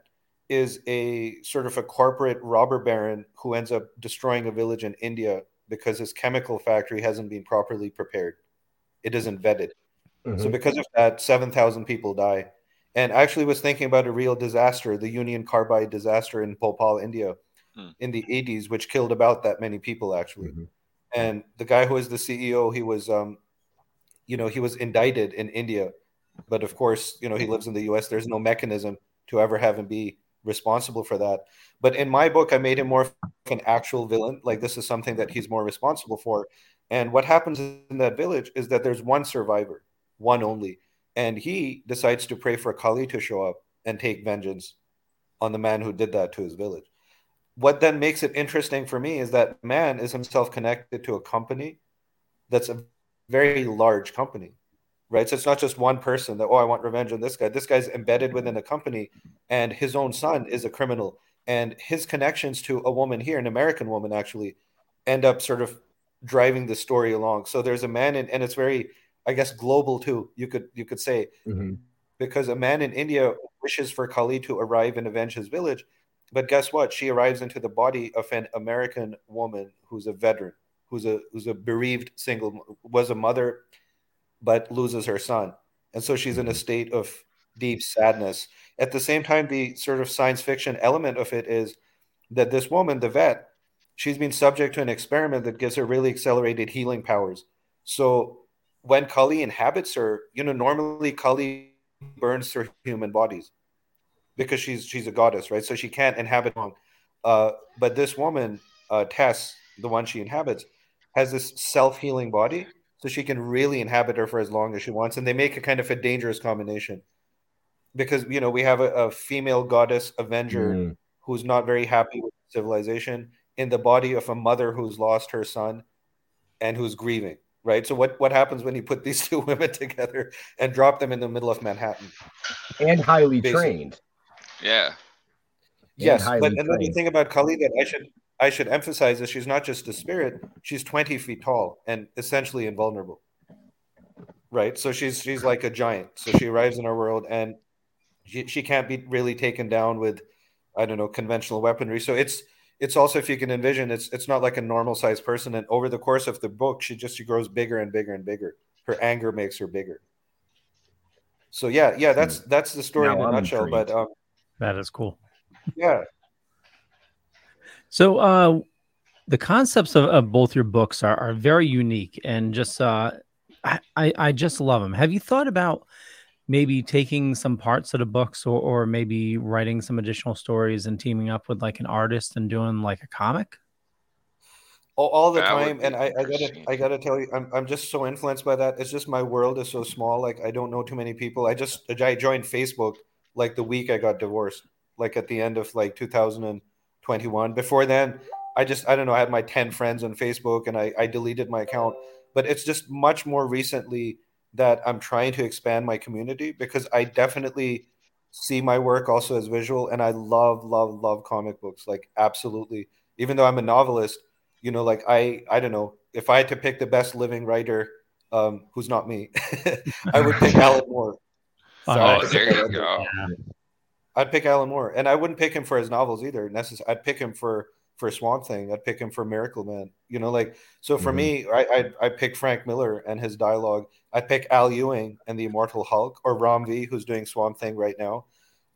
is a sort of a corporate robber baron who ends up destroying a village in india because his chemical factory hasn't been properly prepared it isn't vetted so Mhm. because of that, seven thousand people die. And I actually was thinking about a real disaster, the Union Carbide disaster in Bhopal, India, Hmm. in the eighties, which killed about that many people actually. Mhm. And the guy who was the CEO, he was, um, you know, he was indicted in India, but of course, you know, he lives in the U.S. There's no mechanism to ever have him be responsible for that. But in my book, I made him more of an actual villain. Like this is something that he's more responsible for. And what happens in that village is that there's one survivor, one only, and he decides to pray for Kali to show up and take vengeance on the man who did that to his village. What then makes it interesting for me is that man is himself connected to a company that's a very large company, right? So it's not just one person that, oh, I want revenge on this guy. This guy's embedded within a company, and his own son is a criminal. And his connections to a woman here, an American woman actually, end up sort of driving the story along. So there's a man in, and it's very, I guess, global too. You could you could say Mhm. because a man in India wishes for Kali to arrive and avenge his village, but guess what? She arrives into the body of an American woman who's a veteran, who's a who's a bereaved single, was a mother, but loses her son, and so she's in a state of deep sadness. At the same time, the sort of science fiction element of it is that this woman, the vet, she's been subject to an experiment that gives her really accelerated healing powers. So when Kali inhabits her, you know, normally Kali burns through human bodies because she's she's a goddess, right? So she can't inhabit long. Uh, but this woman, uh, Tess, the one she inhabits, has this self healing body, so she can really inhabit her for as long as she wants, and they make a kind of a dangerous combination because you know we have a, a female goddess avenger Mm. who's not very happy with civilization in the body of a mother who's lost her son and who's grieving right so what what happens when you put these two women together and drop them in the middle of manhattan And highly Basically. trained. Yeah. yes but and then the trained. thing about kali that i should i should emphasize is she's not just a spirit she's 20 feet tall and essentially invulnerable. Right? So she's she's like a giant. So she arrives in our world and she, she can't be really taken down with i don't know conventional weaponry. So it's it's also if you can envision it's it's not like a normal sized person. And over the course of the book she just she grows bigger and bigger and bigger. Her anger makes her bigger. So yeah yeah that's that's the story Now in a I'm nutshell but um That is cool. yeah So uh the concepts of, of both your books are, are very unique and just uh I, I I just love them. Have you thought about maybe taking some parts of the books or, or maybe writing some additional stories and teaming up with like an artist and doing like a comic? all, all the That time and I, I gotta i gotta tell you I'm, I'm just so influenced by that it's just my world is so small like i don't know too many people i just i joined facebook like the week i got divorced like at the end of like 2021 before then i just i don't know i had my 10 friends on facebook and i, I deleted my account. But it's just much more recently that i'm trying to expand my community because i definitely see my work also as visual. And i love love love comic books like absolutely. Even though i'm a novelist you know like i i don't know if i had to pick the best living writer um who's not me i would pick alan moore So right. I Oh, pick there you Alan Moore. go. i'd pick alan moore and i wouldn't pick him for his novels either necessarily i'd pick him for for Swamp Thing. I'd pick him for Miracle Man. You know, like so for Mhm. me, I I I pick Frank Miller and his dialogue. I pick Al Ewing and the Immortal Hulk, or Ram V, who's doing Swamp Thing right now.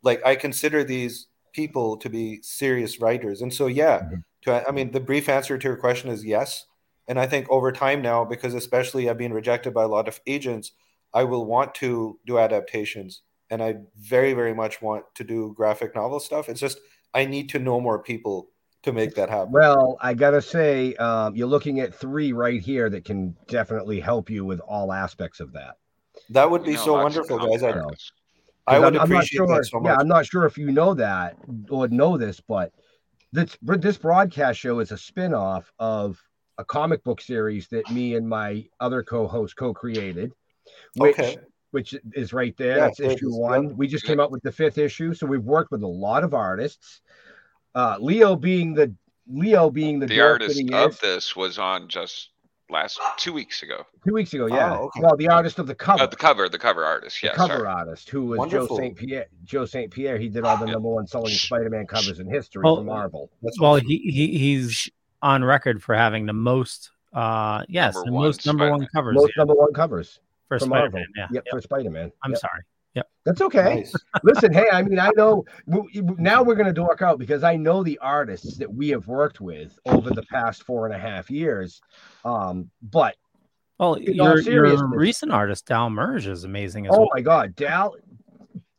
Like I consider these people to be serious writers, and so yeah. To I mean, the brief answer to your question is yes. And I think over time now, because especially I've been rejected by a lot of agents, I will want to do adaptations, and I very very much want to do graphic novel stuff. It's just I need to know more people to make that happen. Well, I gotta say, um, you're looking at three right here that can definitely help you with all aspects of that. That would be You know so wonderful, guys. I, artists. I would I'm, I'm not appreciate sure. that so much. Yeah, I'm not sure if you know that or know this, but this this broadcast show is a spin-off of a comic book series that me and my other co-host co-created, which Okay. which is right there. Yeah, That's issue is. one. Yep. We just came out with the fifth issue, so we've worked with a lot of artists. Uh, Leo being the Leo being the, The artist he of is. this was on just last two weeks ago. two weeks ago. Yeah, Oh, okay. well, the artist of the cover. Uh, the cover, the cover artist. the Yeah, cover sorry. artist who was Wonderful. Joe St. Pierre. Joe St. Pierre. He did all the Yeah. number one selling Spider-Man covers in history Well, for Marvel. That's Well, he, he he's on record for having the most uh yes, Number the most number one Spider-Man. covers Most yeah, number one covers for for Spider Man. Yeah. Yep, Yep. for Spider-Man. I'm Yep. sorry. Yep. That's okay. Nice. Listen, hey, I mean, I know w- w- now we're going to dork out because I know the artists that we have worked with over the past four and a half years. Um, but Well, your your recent artist Dal Merge is amazing as oh well. my God, Dal,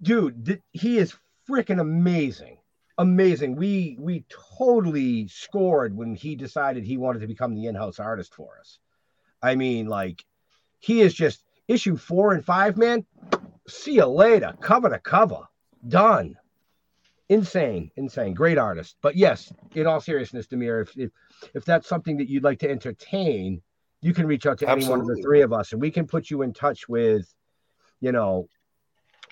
dude, th- he is freaking amazing, amazing. We we totally scored when he decided he wanted to become the in-house artist for us. I mean, like, he is just issue four and five, man. See you later, cover to cover, done. Insane, insane, great artist. But yes, in all seriousness, Demir, if if, if that's something that you'd like to entertain, you can reach out to any one of the three of us, and we can put you in touch with, you know,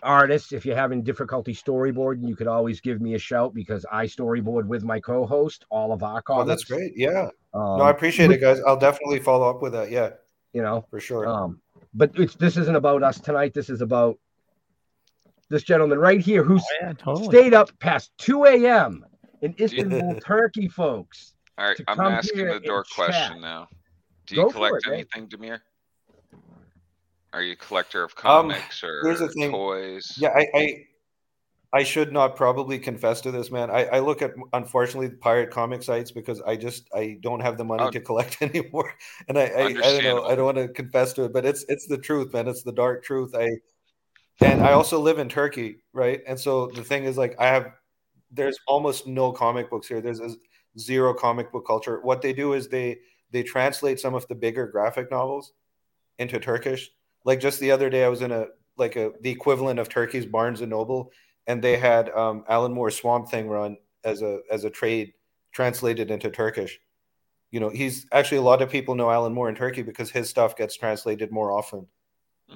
artists. If you're having difficulty storyboarding, you could always give me a shout because I storyboard with my co-host all of our Oh, that's great. Yeah. Um, No, I appreciate with- it, guys. I'll definitely follow up with that. Yeah, You know, for sure. um, but it's this isn't about us tonight. This is about this gentleman right here who Oh, yeah, totally. stayed up past 2 a.m. in Istanbul, Turkey, folks. All right, I'm asking the door and chat. question now. Do you Go collect it, man. anything, Demir? Are you a collector of Um, comics or here's the thing. toys? Yeah, I, I I should not probably confess to this, man. I, I look at unfortunately pirate comic sites because I just I don't have the money Oh. to collect anymore, and I I, I don't know I don't want to confess to it, but it's it's the truth, man. It's the dark truth. I and I also live in Turkey, right? And so the thing is, like, I have there's almost no comic books here. There's a zero comic book culture. What they do is they they translate some of the bigger graphic novels into Turkish. Like just the other day, I was in a like a the equivalent of Turkey's Barnes and Noble, and they had um, Alan Moore's Swamp Thing run as a as a trade translated into Turkish. You know, he's actually a lot of people know Alan Moore in Turkey because his stuff gets translated more often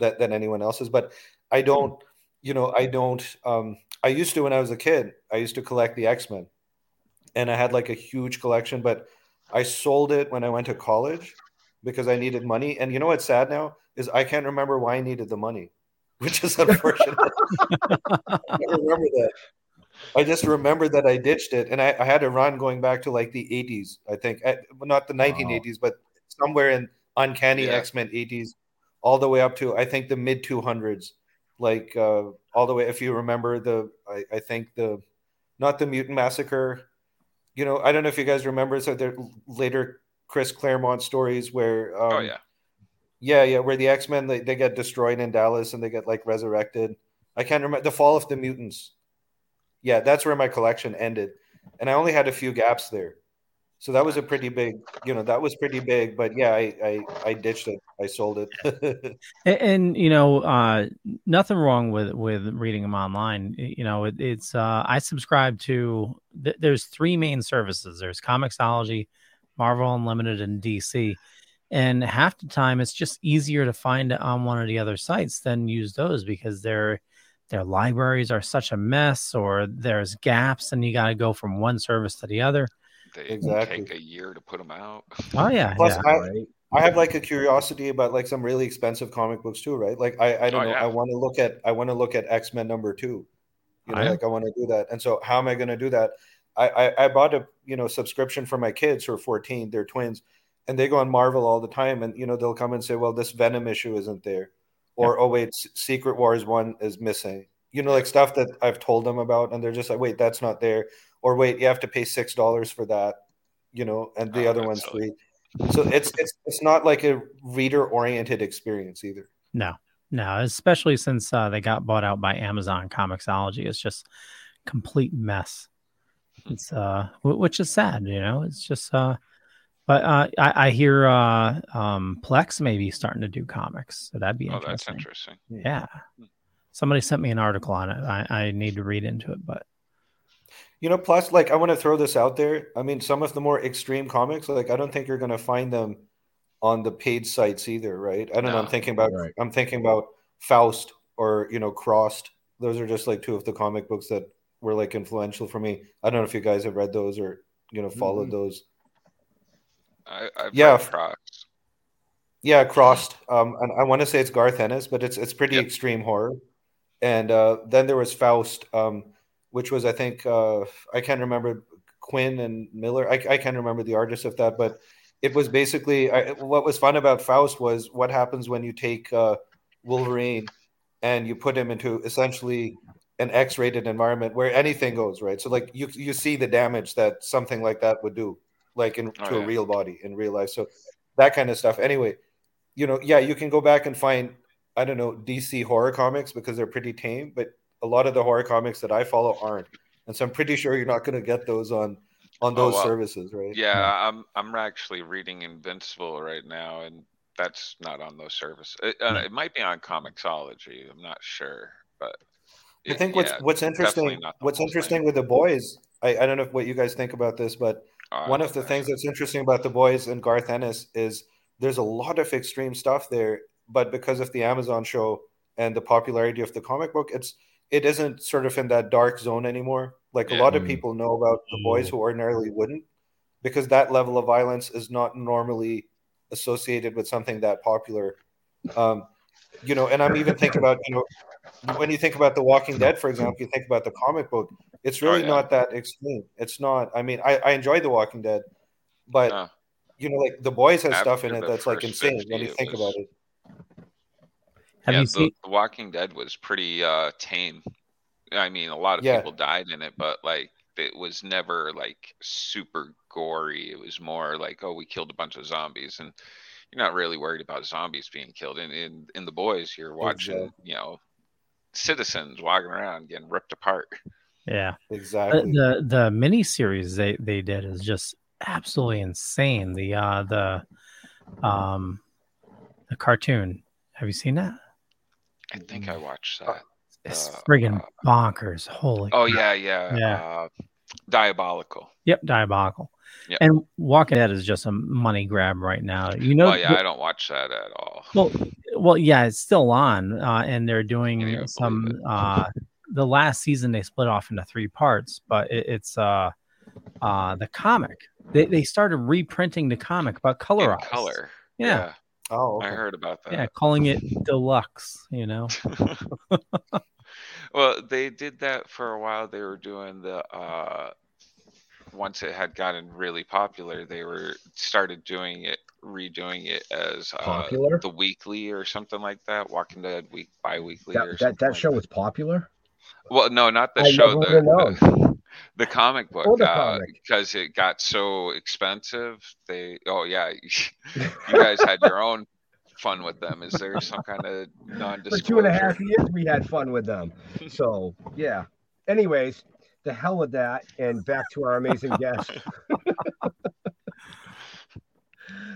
that, than anyone else's. But I don't, you know, I don't. Um, I used to when I was a kid. I used to collect the X Men, and I had like a huge collection. But I sold it when I went to college because I needed money. And you know what's sad now is I can't remember why I needed the money, which is unfortunate. I remember that. I just remember that I ditched it, and I, I had a run going back to like the 80s, I think, well, not the 1980s, but somewhere in uncanny Yeah. X Men 80s, all the way up to I think the mid 200s, like uh, all the way. If you remember the, I, I think the, not the Mutant Massacre, you know, I don't know if you guys remember. So there later Chris Claremont stories where, um, oh yeah. Yeah, yeah, where the X Men they, they get destroyed in Dallas and they get like resurrected. I can't remember the Fall of the Mutants. Yeah, that's where my collection ended, and I only had a few gaps there. So that was a pretty big, you know, that was pretty big. But yeah, I I, I ditched it. I sold it. And, and, you know, uh, nothing wrong with with reading them online. You know, it, it's uh, I subscribe to. Th- there's three main services. There's Comixology, Marvel Unlimited, and DC. And half the time, it's just easier to find it on one of the other sites than use those because their their libraries are such a mess, or there's gaps, and you got to go from one service to the other. They Exactly. take a year to put them out. Oh yeah, Plus, yeah. I, Right? I have like a curiosity about like some really expensive comic books too, right? Like I, I don't Oh, know. yeah. I want to look at I want to look at X Men number two. You know, yeah. like I want to do that. And so how am I going to do that? I, I I bought a you know subscription for my kids who are 14, they're twins, and they go on Marvel all the time, and you know they'll come and say, well, this Venom issue isn't there, or oh wait, Secret Wars one is missing. You know, like stuff that I've told them about, and they're just like, wait, that's not there, or wait, you have to pay six dollars for that, you know, and the Oh, other one's silly. free. So it's it's it's not like a reader oriented experience either. No, no, especially since uh, they got bought out by Amazon Comixology. It's just complete mess. It's uh, wh- which is sad, you know. It's just uh, but uh, I, I hear uh, um, Plex may be starting to do comics, so that'd be Oh, that's interesting. interesting. Yeah, somebody sent me an article on it. I, I need to read into it, but You know, plus, like, I want to throw this out there. I mean, some of the more extreme comics, like, I don't think you're going to find them on the paid sites either, right? I don't know. I'm thinking about, Right. I'm thinking about Faust or you know, Crossed. Those are just like two of the comic books that were like influential for me. I don't know if you guys have read those or you know followed those. I, I've Yeah. Crocs. Yeah, Crossed. Um, and I want to say it's Garth Ennis, but it's it's pretty Yep. extreme horror. And uh, then there was Faust, um, which was I think uh, I can't remember Quinn and Miller. I, I can't remember the artist of that, but it was basically I, what was fun about Faust was what happens when you take uh, Wolverine and you put him into essentially an X-rated environment where anything goes, right? So like you you see the damage that something like that would do, like in Oh, to a real body in real life. So that kind of stuff. Anyway, you know, yeah, you can go back and find I don't know DC horror comics because they're pretty tame, but a lot of the horror comics that I follow aren't, and so I'm pretty sure you're not going to get those on on Oh, those services, right? Yeah, I'm I'm actually reading Invincible right now, and that's not on those services. It, uh, it might be on Comixology. I'm not sure, but I think what's yeah, what's interesting what's interesting thing. with the boys, I, I don't know what you guys think about this, but Oh, one of the things that's interesting about the boys and Garth Ennis is there's a lot of extreme stuff there, but because of the Amazon show and the popularity of the comic book, it's it isn't sort of in that dark zone anymore. Like a lot of Mm. people know about the boys who ordinarily wouldn't, because that level of violence is not normally associated with something that popular. Um, you know, and I'm even thinking about you know when you think about The Walking Dead, for example, you think about the comic book. It's Oh, really yeah. not that extreme. It's not. I mean, I, I enjoy The Walking Dead, but No. you know, like The Boys has stuff in it that's like insane 50, when you think was- about it. have yeah, you the, seen? the Walking Dead was pretty uh tame. I mean, a lot of Yeah. people died in it, but like it was never like super gory. It was more like, oh, we killed a bunch of zombies, and you're not really worried about zombies being killed. And in, in the boys, you're watching, Exactly. you know, citizens walking around getting ripped apart. Yeah, Exactly. the, the mini series they they did is just absolutely insane. The uh the um the cartoon. Have you seen that? I think I watched Uh, that. It's Uh, friggin' uh, bonkers. Holy. Oh crap. yeah, yeah, Yeah. Uh, diabolical. Yep, diabolical. Yep. And Walking Dead is just a money grab right now. You know, oh yeah, I don't watch that at all. well, well, yeah, it's still on, uh, and they're doing Can't some. Uh, the last season they split off into three parts, but it, it's uh, uh, the comic. They they started reprinting the comic, but In colorized. color. Yeah, oh, I heard about that. yeah, calling it deluxe. You know, well, they did that for a while. They were doing the uh once it had gotten really popular, they were started doing it, redoing it as uh, Popular? the weekly or something like that. Walking Dead week bi-weekly or That, that, that like show was popular. Well, no, not the I show. never. The, the comic book. Oh, the uh, because it got so expensive. They. Oh yeah, you guys had your own fun with them. Is there some kind of non-disclosure? two and a half years, we had fun with them. So yeah. Anyways, the hell with that, and back to our amazing guest.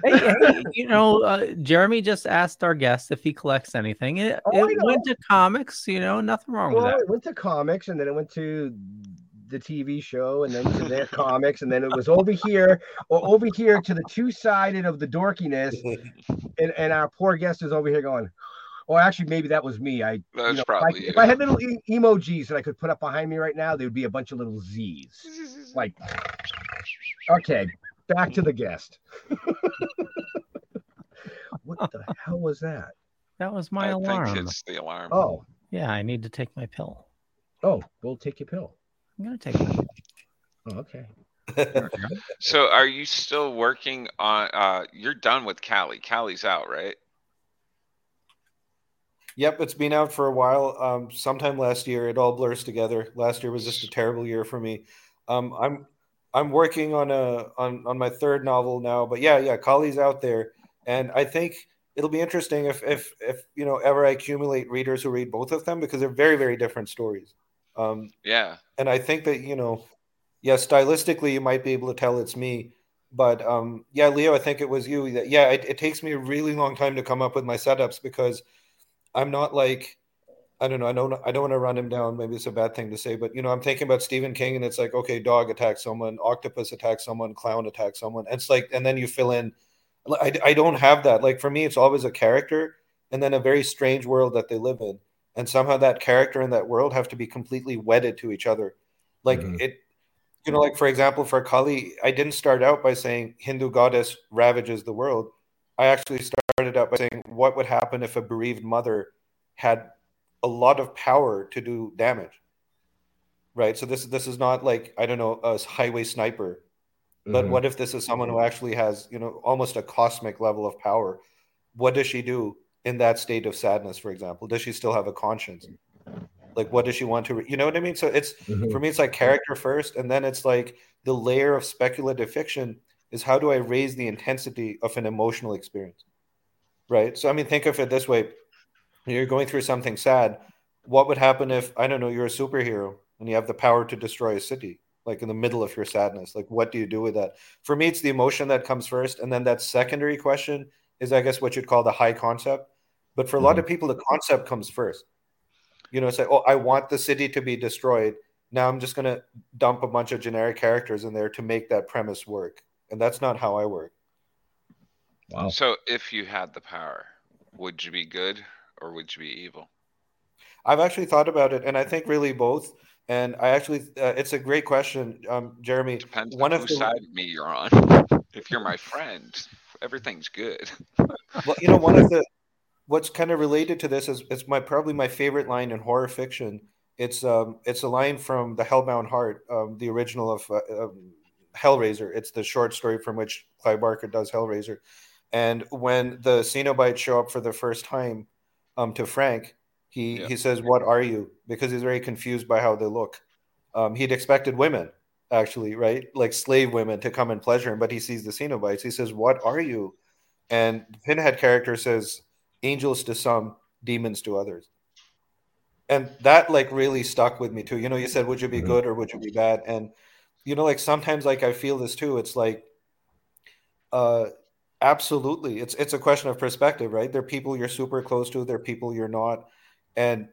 hey, hey, you know, uh, Jeremy just asked our guest if he collects anything. It, Oh, it went to comics. You know, nothing wrong with that. it went to comics, and then it went to the TV show, and then to their comics, and then it was over here, or over here to the two sided of the dorkiness, and, and our poor guest is over here going. Or actually, maybe that was me. I, you That's know, if I, probably if. I had little e- emojis that I could put up behind me right now, there would be a bunch of little Z's. Like, okay, back to the guest. what the hell was that? That was my I alarm. think it's the alarm. Oh, Yeah, I need to take my pill. oh, we'll take your pill. I'm gonna take my pill. Oh, okay. So are you still working on uh you're done with Kali. Kali's out, right? Yep, it's been out for a while. Um, sometime last year, it all blurs together. Last year was just a terrible year for me. Um, I'm I'm working on a on on my third novel now, but yeah, yeah, Kali's out there, and I think it'll be interesting if if if you know ever I accumulate readers who read both of them because they're very very different stories. Um, Yeah. and I think that you know, yeah, stylistically you might be able to tell it's me, but um, yeah, Leo, I think it was you. That yeah, it, it takes me a really long time to come up with my setups because I'm not like I don't know. I don't. I don't want to run him down. Maybe it's a bad thing to say, but you know, I'm thinking about Stephen King, and it's like, okay, dog attacks someone, octopus attacks someone, clown attacks someone. And it's like, and then you fill in. I, I don't have that. Like for me, it's always a character, and then a very strange world that they live in, and somehow that character and that world have to be completely wedded to each other. Like mm-hmm. it, you know, like for example, for Kali, I didn't start out by saying Hindu goddess ravages the world. I actually started out by saying, what would happen if a bereaved mother had a lot of power to do damage? Right. So this this is not like I don't know a highway sniper, but Mhm. what if this is someone who actually has you know almost a cosmic level of power? What does she do in that state of sadness? For example, does she still have a conscience? Like, what does she want to? Re- you know what I mean? So it's Mhm. for me, it's like character first, and then it's like the layer of speculative fiction is how do I raise the intensity of an emotional experience, right? So I mean, think of it this way: you're going through something sad. What would happen if I don't know you're a superhero and you have the power to destroy a city, like in the middle of your sadness? Like, what do you do with that? For me, it's the emotion that comes first, and then that secondary question is, I guess, what you'd call the high concept. But for a lot mm-hmm. of people, the concept comes first. You know, say, "Oh, I want the city to be destroyed." Now I'm just going to dump a bunch of generic characters in there to make that premise work, and that's not how I work. Wow. So if you had the power, would you be good or would you be evil? I've actually thought about it, and I think really both. And I actually, uh, it's a great question, um, Jeremy. Depends One on of whose the side of me you're on. If you're my friend, everything's good. well, you know, one of the what's kind of related to this is it's my probably my favorite line in horror fiction. It's um it's a line from the Hellbound Heart, um, the original of uh, um, Hellraiser. It's the short story from which Clive Barker does Hellraiser. And when the Cenobites show up for the first time um, to Frank, he he says, "What are you?" Because he's very confused by how they look. Um, he'd expected women, actually, right, like slave women, to come and pleasure him, but he sees the Cenobites. He says, "What are you?" And the Pinhead character says, "Angels to some, demons to others." And that like really stuck with me too. You know, you said, "Would you be good or would you be bad?" And you know, like sometimes like I feel this too. It's like, uh, absolutely, it's it's a question of perspective, right? There are people you're super close to, there are people you're not, and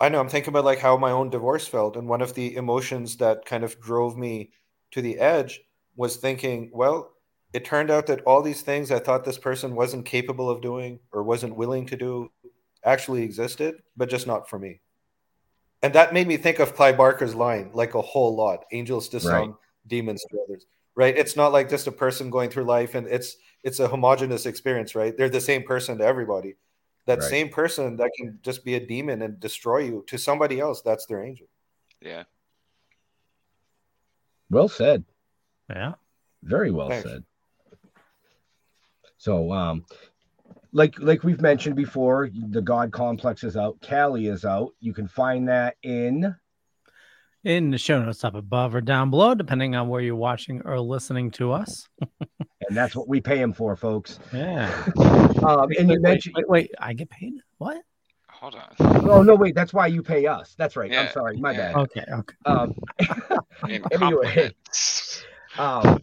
I know I'm thinking about like how my own divorce felt, and one of the emotions that kind of drove me to the edge was thinking, well, it turned out that all these things I thought this person wasn't capable of doing or wasn't willing to do actually existed, but just not for me. And that made me think of Clive Barker's line like a whole lot angels to some, demons to others. Right? It's not like just a person going through life and it's it's a homogenous experience, right? They're the same person to everybody. That Right. same person that can just be a demon and destroy you to somebody else, that's their angel. Yeah. Well said. Yeah. Very well Thanks. said. So, um, like like we've mentioned before, the God Complex is out. Kali is out. You can find that in. In the show notes up above or down below, depending on where you're watching or listening to us. And that's what we pay him for, folks. Yeah. Um, and you Wait, wait, mentioned. wait, wait, I get paid? What? Hold on. Oh no, wait. That's why you pay us. That's right. I'm sorry. My yeah. bad. Okay, okay. Um, anyway, um,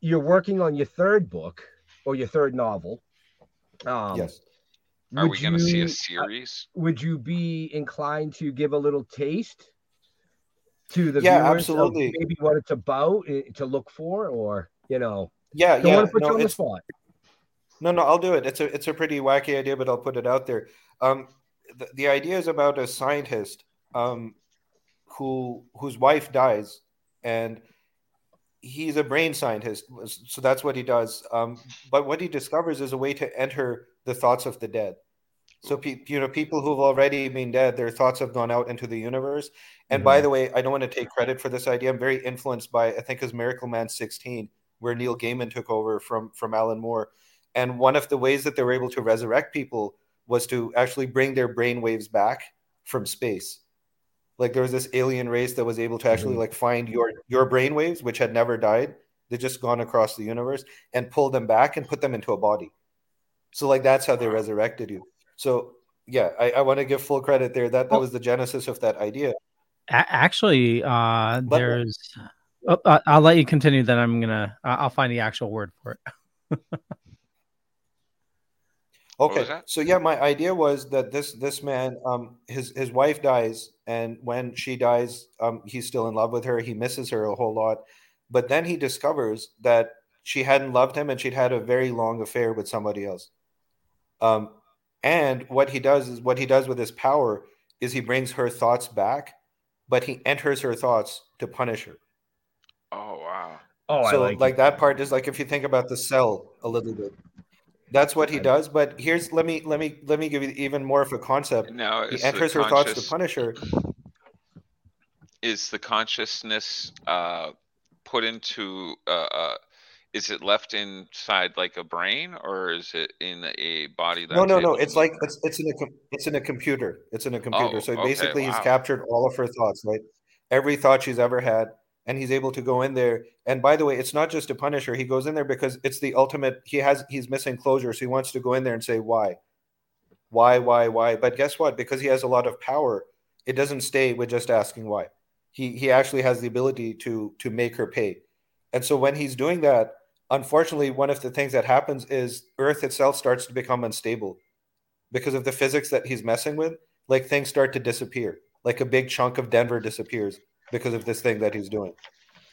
you're working on your third book or your third novel. Um, yes. Are would we going to see a series? would you be inclined to give a little taste to the Yeah, viewers absolutely. maybe what it's about eh, to look for, or you know, Yeah, don't yeah. want to put no, you on the spot. No, no, I'll do it. It's a it's a pretty wacky idea, but I'll put it out there. Um, the, the idea is about a scientist um, who whose wife dies, and he's a brain scientist, so that's what he does. Um, but what he discovers is a way to enter the thoughts of the dead, So, pe- you know, people who've already been dead, their thoughts have gone out into the universe. And by mm-hmm. the way, I don't want to take credit for this idea. I'm very influenced by, I think, it was Miracle Man 16, where Neil Gaiman took over from from Alan Moore. And one of the ways that they were able to resurrect people was to actually bring their brain waves back from space. Like there was this alien race that was able to actually mm-hmm. like find your your brain waves, which had never died. They just gone across the universe and pull them back and put them into a body. So like that's how they resurrected you. So yeah, I, I want to give full credit there. That that was the genesis of that idea. A- actually, uh, But- there's. Oh, I- I'll let you continue. Then I'm gonna. I- I'll find the actual word for it. Okay. So yeah, my idea was that this this man, um, his his wife dies, and when she dies, um, he's still in love with her. He misses her a whole lot, but then he discovers that she hadn't loved him, and she'd had a very long affair with somebody else. Um, and what he does is what he does with his power is he brings her thoughts back, but he enters her thoughts to punish her. Oh wow. Oh, I so like, like, that part is like if you think about the cell a little bit that's what he does but here's let me let me let me give you even more of a concept Now he enters her thoughts to punish her Is the consciousness uh, put into? Uh, uh, is it left inside like a brain, or is it in a body? No no no it's like it's, it's in a it's in a computer it's in a computer. Oh, so okay, basically he's captured all of her thoughts right? Every thought she's ever had and he's able to go in there and by the way it's not just to punish her he goes in there because it's the ultimate he has he's missing closure so he wants to go in there and say why? Why why why? But guess what? Because he has a lot of power it doesn't stay with just asking why. He he actually has the ability to to make her pay. And so when he's doing that unfortunately one of the things that happens is earth itself starts to become unstable because of the physics that he's messing with. Like things start to disappear. Like a big chunk of denver disappears because of this thing that he's doing.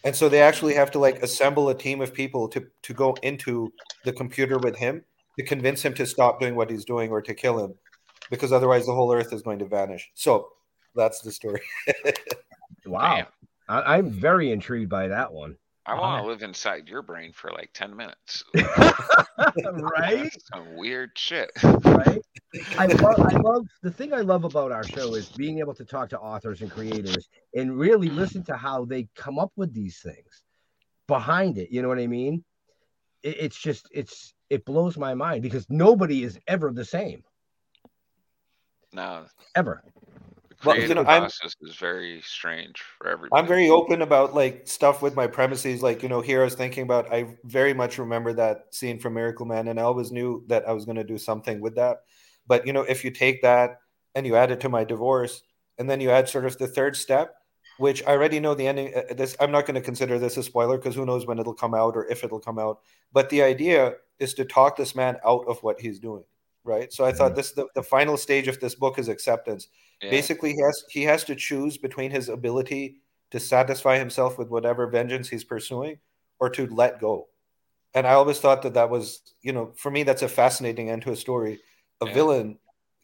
And so they actually have to like assemble a team of people to to go into the computer with him to convince him to stop doing what he's doing or to kill him because otherwise the whole earth is going to vanish. So that's the story. Wow. I, I'm very intrigued by that one. I want to live inside your brain for like ten minutes. right? Some weird shit. right? I love, I love the thing I love about our show is being able to talk to authors and creators and really listen to how they come up with these things behind it. You know what I mean? It, it's just it's it blows my mind because nobody is ever the same No, ever. The Well, you know, I'm- is very strange for everybody. I'm very open about like stuff with my premises. Like, you know, here I was thinking about, I very much remember that scene from Miracle Man, and I always knew that I was going to do something with that. But, you know, if you take that and you add it to my divorce, and then you add sort of the third step, which I already know the ending. uh, This I'm not going to consider this a spoiler because who knows when it'll come out or if it'll come out. But the idea is to talk this man out of what he's doing, right? So I thought mm-hmm. this the, the final stage of this book is acceptance Yeah. basically he has he has to choose between his ability to satisfy himself with whatever vengeance he's pursuing or to let go and i always thought that that was you know for me that's a fascinating end to a story a Yeah. villain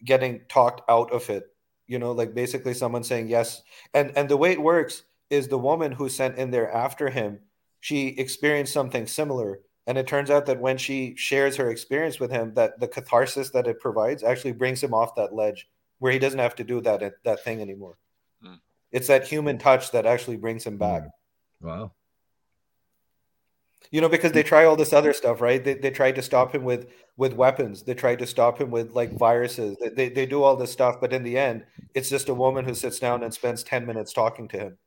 getting talked out of it you know like basically someone saying yes and and the way it works is the woman who sent in there after him she experienced something similar and it turns out that when she shares her experience with him that the catharsis that it provides actually brings him off that ledge where he doesn't have to do that that thing anymore. Mm. it's that human touch that actually brings him back. Wow. you know because they try all this other stuff right? They, they tried to stop him with with weapons. They tried to stop him with like viruses. They, they, they do all this stuff but in the end it's just a woman who sits down and spends 10 minutes talking to him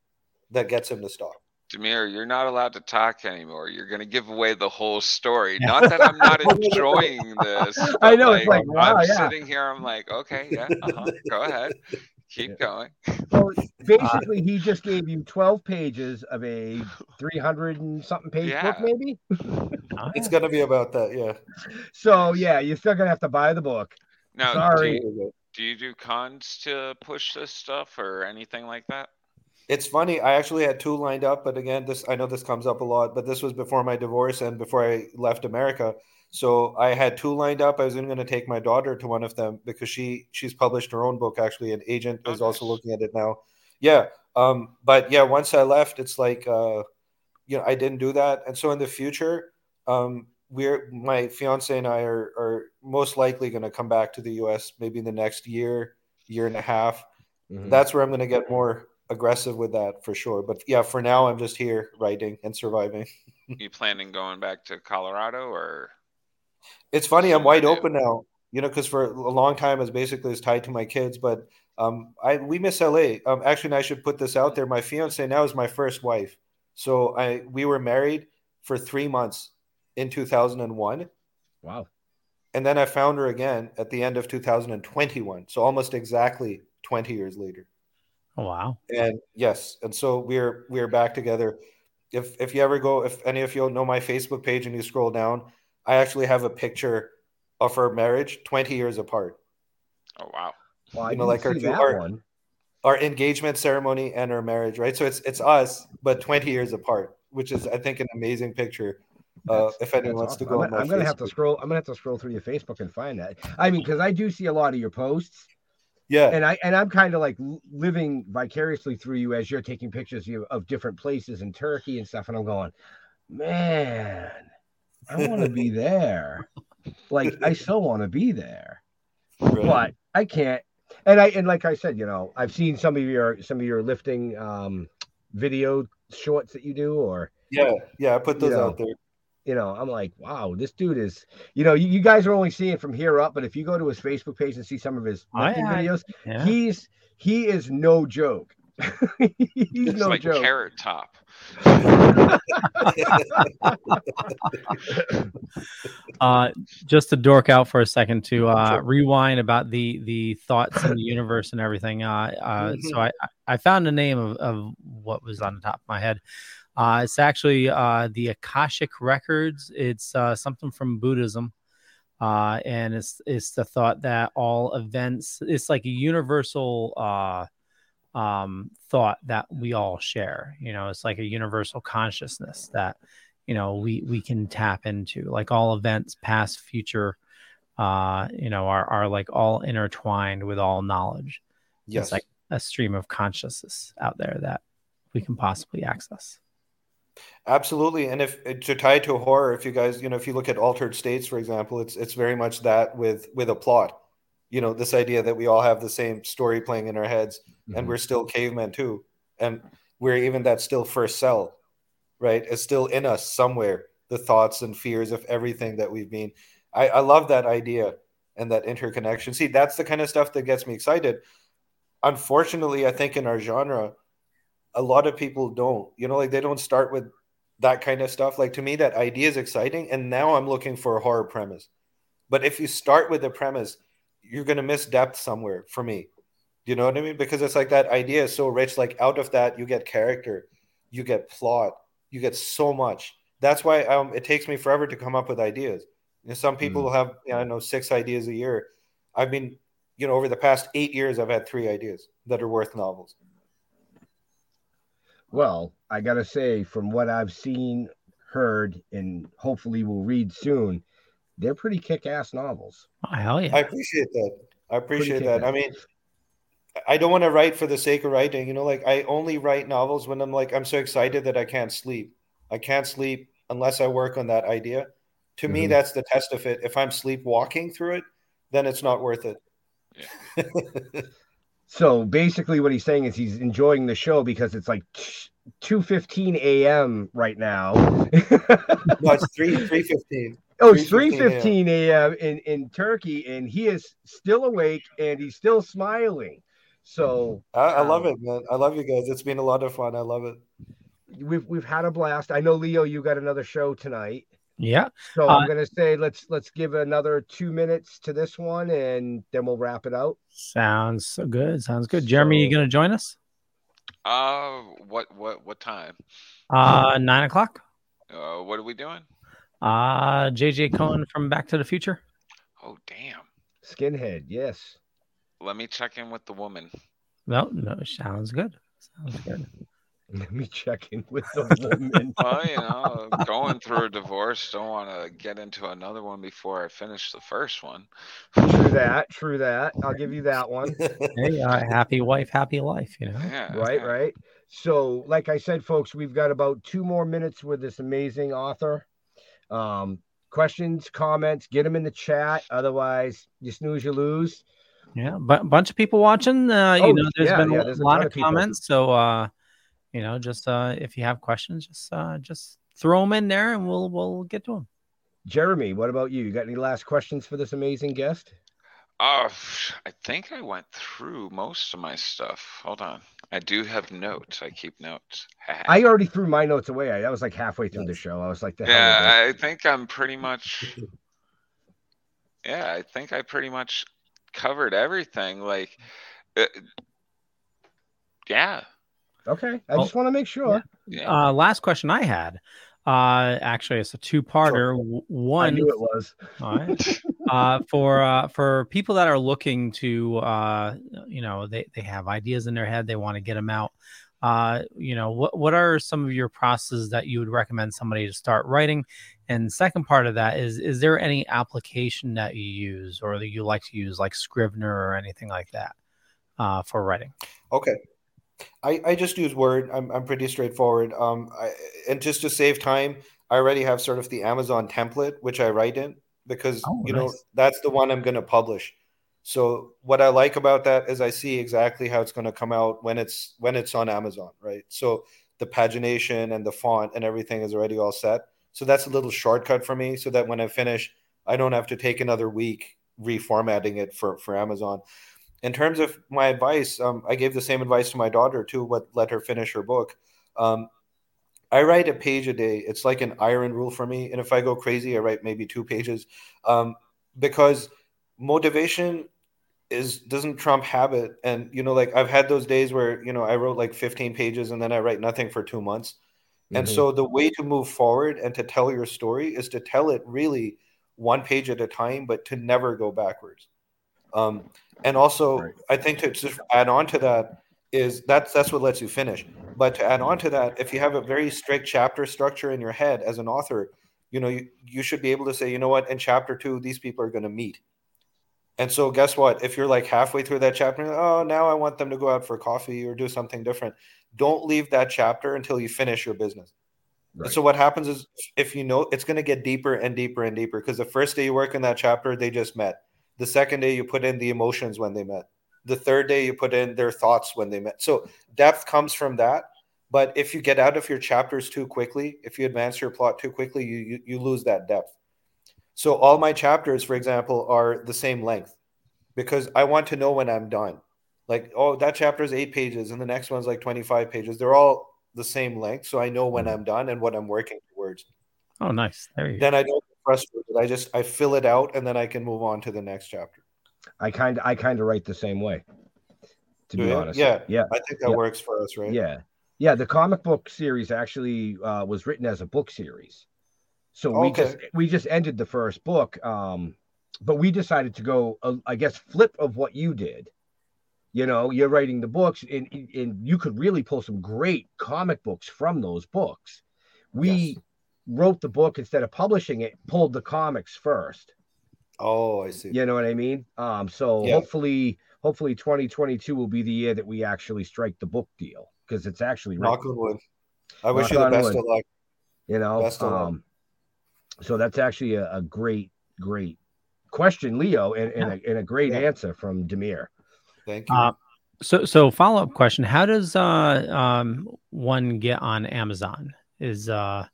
that gets him to stop Demir, you're not allowed to talk anymore. You're going to give away the whole story. Not that I'm not enjoying this. I but, know, it's like, wow, I'm yeah. sitting here. I'm like, okay, yeah, uh-huh, go ahead, keep going. Well, basically, he just gave you 12 pages of a 300 and something page Yeah. book, maybe. it's gonna be about that yeah So, yeah, you're still going to have to buy the book. Now, Sorry. Do, you, do you do cons to push this stuff or anything like that? It's funny. I actually had two lined up, but again, this I know this comes up a lot, but this was before my divorce and before I left America. So I had two lined up. I was even going to take my daughter to one of them because she she's published her own book. Actually, an agent Oh, is also looking at it now. Yeah. Um. But yeah, once I left, it's like uh, you know, I didn't do that, and so in the future, um, we're my fiance and I are are most likely going to come back to the U.S. maybe in the next year, year and a half. Mhm. That's where I'm going to get more aggressive with that for sure. But yeah, for now, I'm just here writing and surviving. You planning going back to Colorado or? It's funny. I'm wide open now. You know, because for a long time, as basically is tied to my kids. But um, I we miss LA. Um, actually, I should put this out there. My fiance now is my first wife. So I we were married for three months in 2001, Wow. and then I found her again at the end of 2021. So almost exactly 20 years later. Oh, wow. And yes, and so we're we're back together. If if you ever go, if any of you know my Facebook page and you scroll down, I actually have a picture of our marriage 20 years apart. Oh wow. Well, You know, like our two- our- one. Our engagement ceremony and our marriage, right? So it's it's us, but 20 years apart, which is I think an amazing picture. Uh, if anyone That's wants to go, I'm, I'm gonna have to scroll. I'm gonna have to scroll through your Facebook and find that. I mean, because I do see a lot of your posts, Yeah, and I and I'm kind of like living vicariously through you as you're taking pictures of, of different places in Turkey and stuff, and I'm going, man, I want to be there. Like I so want to be there, right. but I can't. And I and like I said, you know, I've seen some of your some of your lifting um video shorts that you do, or yeah, yeah. I put You those know, out there. You know, I'm like, wow, this dude is, you know, you, you guys are only seeing from here up, but if you go to his Facebook page and see some of his Oh, yeah. videos, Yeah. he's he is no joke. He's It's no like joke. Carrot Top. uh just to dork out for a second to uh rewind about the the thoughts in the universe and everything uh uh so i i found the name of, of what was on the top of my head. Uh it's actually uh the akashic records. It's uh something from buddhism. Uh and it's it's the thought that all events it's like a universal uh um thought that we all share you know it's like a universal consciousness that you know we we can tap into like all events past future uh you know are are like all intertwined with all knowledge Yes. it's like a stream of consciousness out there that we can possibly access Absolutely, and if to tie to horror, if you guys, you know, if you look at Altered States, for example, it's it's very much that with with a plot. You know, this idea that we all have the same story playing in our heads, and Mhm. we're still cavemen too, and we're even that still first cell, right? It's still in us somewhere. The thoughts and fears of everything that we've been. I, I love that idea and that interconnection. See, that's the kind of stuff that gets me excited. Unfortunately, I think in our genre, a lot of people don't you know like they don't start with that kind of stuff like to me that idea is exciting and now i'm looking for a horror premise but if you start with the premise you're going to miss depth somewhere for me. You know what i mean? Because it's like that idea is so rich like out of that you get character you get plot you get so much. That's why um, it takes me forever to come up with ideas. You know, some people will have you know, i don't know six ideas a year. I've been you know over the past eight years i've had three ideas that are worth novels. Well, I gotta say, from what I've seen, heard, and hopefully will read soon, they're pretty kick-ass novels. oh, hell yeah I appreciate that. I appreciate that. I mean, I don't want to write for the sake of writing. You know, like I only write novels when I'm like I'm so excited that I can't sleep. I can't sleep unless I work on that idea. To me, Mhm. that's the test of it. If I'm sleepwalking through it, then it's not worth it. So basically, what he's saying is he's enjoying the show because it's like two fifteen a.m. right now. no, it's three three fifteen. Oh, it's three 3:15 fifteen a.m. in in Turkey, and he is still awake and he's still smiling. So I, I love um, it, man. I love you guys. It's been a lot of fun. I love it. We've we've had a blast. I know Leo, you got another show tonight. yeah So Uh, I'm gonna say let's let's give another two minutes to this one, and then we'll wrap it out. sounds so good sounds good jeremy you gonna join us Uh, what what what time? uh nine o'clock Uh, what are we doing? Uh jj cohen from back to the future Oh damn. Skinhead, yes. Let me check in with the woman. no no sounds good sounds good Let me check in with the woman. Well, you know, going through a divorce, don't want to get into another one before I finish the first one. true that, true that. I'll give you that one. hey uh, happy wife happy life you know Yeah. right yeah. right so like i said folks we've got about two more minutes with this amazing author um questions, comments, get them in the chat. Otherwise, you snooze, you lose. Yeah, but bunch of people watching. Uh, Oh, you know, there's yeah, been yeah, a there's a lot ton of people. comments. So, uh, you know, just uh, if you have questions, just uh, just throw them in there, and we'll we'll get to them. Jeremy, what about you? You got any last questions for this amazing guest? Uh, I think I went through most of my stuff. Hold on. I do have notes. I keep notes. I already threw my notes away. I, that was like halfway through the show. I was like, the yeah, I think I'm pretty much. Yeah, I think I pretty much covered everything. Like, uh, yeah. Okay, I Well, just want to make sure. yeah. Uh, last question I had. Uh, actually, it's a two-parter. W- I One, knew it was. All right. uh, for uh, for people that are looking to, uh, you know, they, they have ideas in their head, they want to get them out. Uh, you know, what what are some of your processes that you would recommend somebody to start writing? And second part of that is, is there any application that you use or that you like to use, like Scrivener or anything like that, uh, for writing? Okay. I, I just use Word. I'm, I'm pretty straightforward. Um, I, and just to save time, I already have sort of the Amazon template, which I write in because, Oh, you know, that's the one I'm going to publish. So what I like about that is I see exactly how it's going to come out when it's when it's on Amazon, right? So the pagination and the font and everything is already all set. So that's a little shortcut for me so that when I finish, I don't have to take another week reformatting it for for Amazon in terms of my advice, um, I gave the same advice to my daughter too. What let her finish her book. Um, I write a page a day. It's like an iron rule for me. And if I go crazy, I write maybe two pages, um, because motivation is doesn't trump habit. And you know, like I've had those days where you know I wrote like 15 pages and then I write nothing for two months. And Mhm. so the way to move forward and to tell your story is to tell it really one page at a time, but to never go backwards. Um, and also, Right. I think to just add on to that is that's that's what lets you finish. But to add on to that, if you have a very strict chapter structure in your head as an author, you know you, you should be able to say, you know what, in chapter two, these people are going to meet. And so, guess what? If you're like halfway through that chapter, oh, now I want them to go out for coffee or do something different. Don't leave that chapter until you finish your business. Right. so what happens is if you know it's going to get deeper and deeper and deeper because the first day you work in that chapter they just met. The second day you put in the emotions when they met. The third day you put in their thoughts when they met. So depth comes from that. But if you get out of your chapters too quickly, if you advance your plot too quickly, you you, you lose that depth. So all my chapters, for example, are the same length because I want to know when I'm done. Like, oh, that chapter is eight pages and the next one's like 25 pages. They're all the same length. So I know when I'm done and what I'm working towards. Oh, nice. There you go. Then I don't get frustrated. I just I fill it out and then I can move on to the next chapter. I kind of I kind of write the same way. To be honest, Yeah. yeah, I think that Yeah. works for us, right? yeah, yeah. The comic book series actually uh, was written as a book series, so we Okay. just we just ended the first book. Um, but we decided to go, uh, I guess, flip of what you did. You know, you're writing the books, and and you could really pull some great comic books from those books. We Yes. wrote the book instead of publishing it, pulled the comics first. Oh, I see. You know what I mean? Um, so Yeah. hopefully, hopefully 2022 will be the year that we actually strike the book deal because it's actually Knock on wood. I wish you the best wood. of luck. you know. best of luck. Um, so that's actually a, a great, great question, Leo, and, and, a, and a great Yeah. answer from Demir. Thank you. Uh, so so follow up question: How does uh um one get on Amazon? Is uh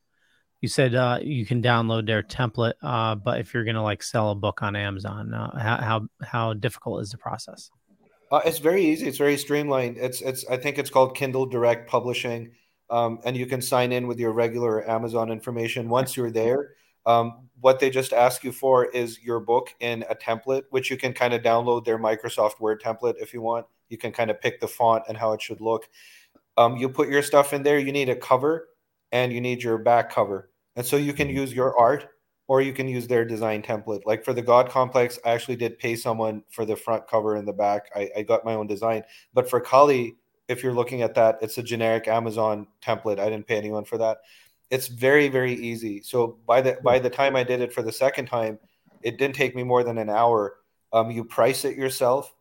you said uh you can download their template, uh, but if you're gonna like sell a book on Amazon, uh, how how how difficult is the process? Uh, it's very easy. It's very streamlined. It's it's. I think it's called Kindle Direct Publishing, um, and you can sign in with your regular Amazon information. Once you're there, um, what they just ask you for is your book in a template, which you can kind of download their Microsoft Word template if you want. You can kind of pick the font and how it should look. Um, you put your stuff in there. You need a cover, and you need your back cover, and so you can use your art or you can use their design template. Like for the God Complex, I actually did pay someone for the front cover and the back. I, I got my own design. But for Kali, if you're looking at that, it's a generic Amazon template. I didn't pay anyone for that. It's very, very easy. So by the by the time I did it for the second time, it didn't take me more than an hour. Um, you price it yourself,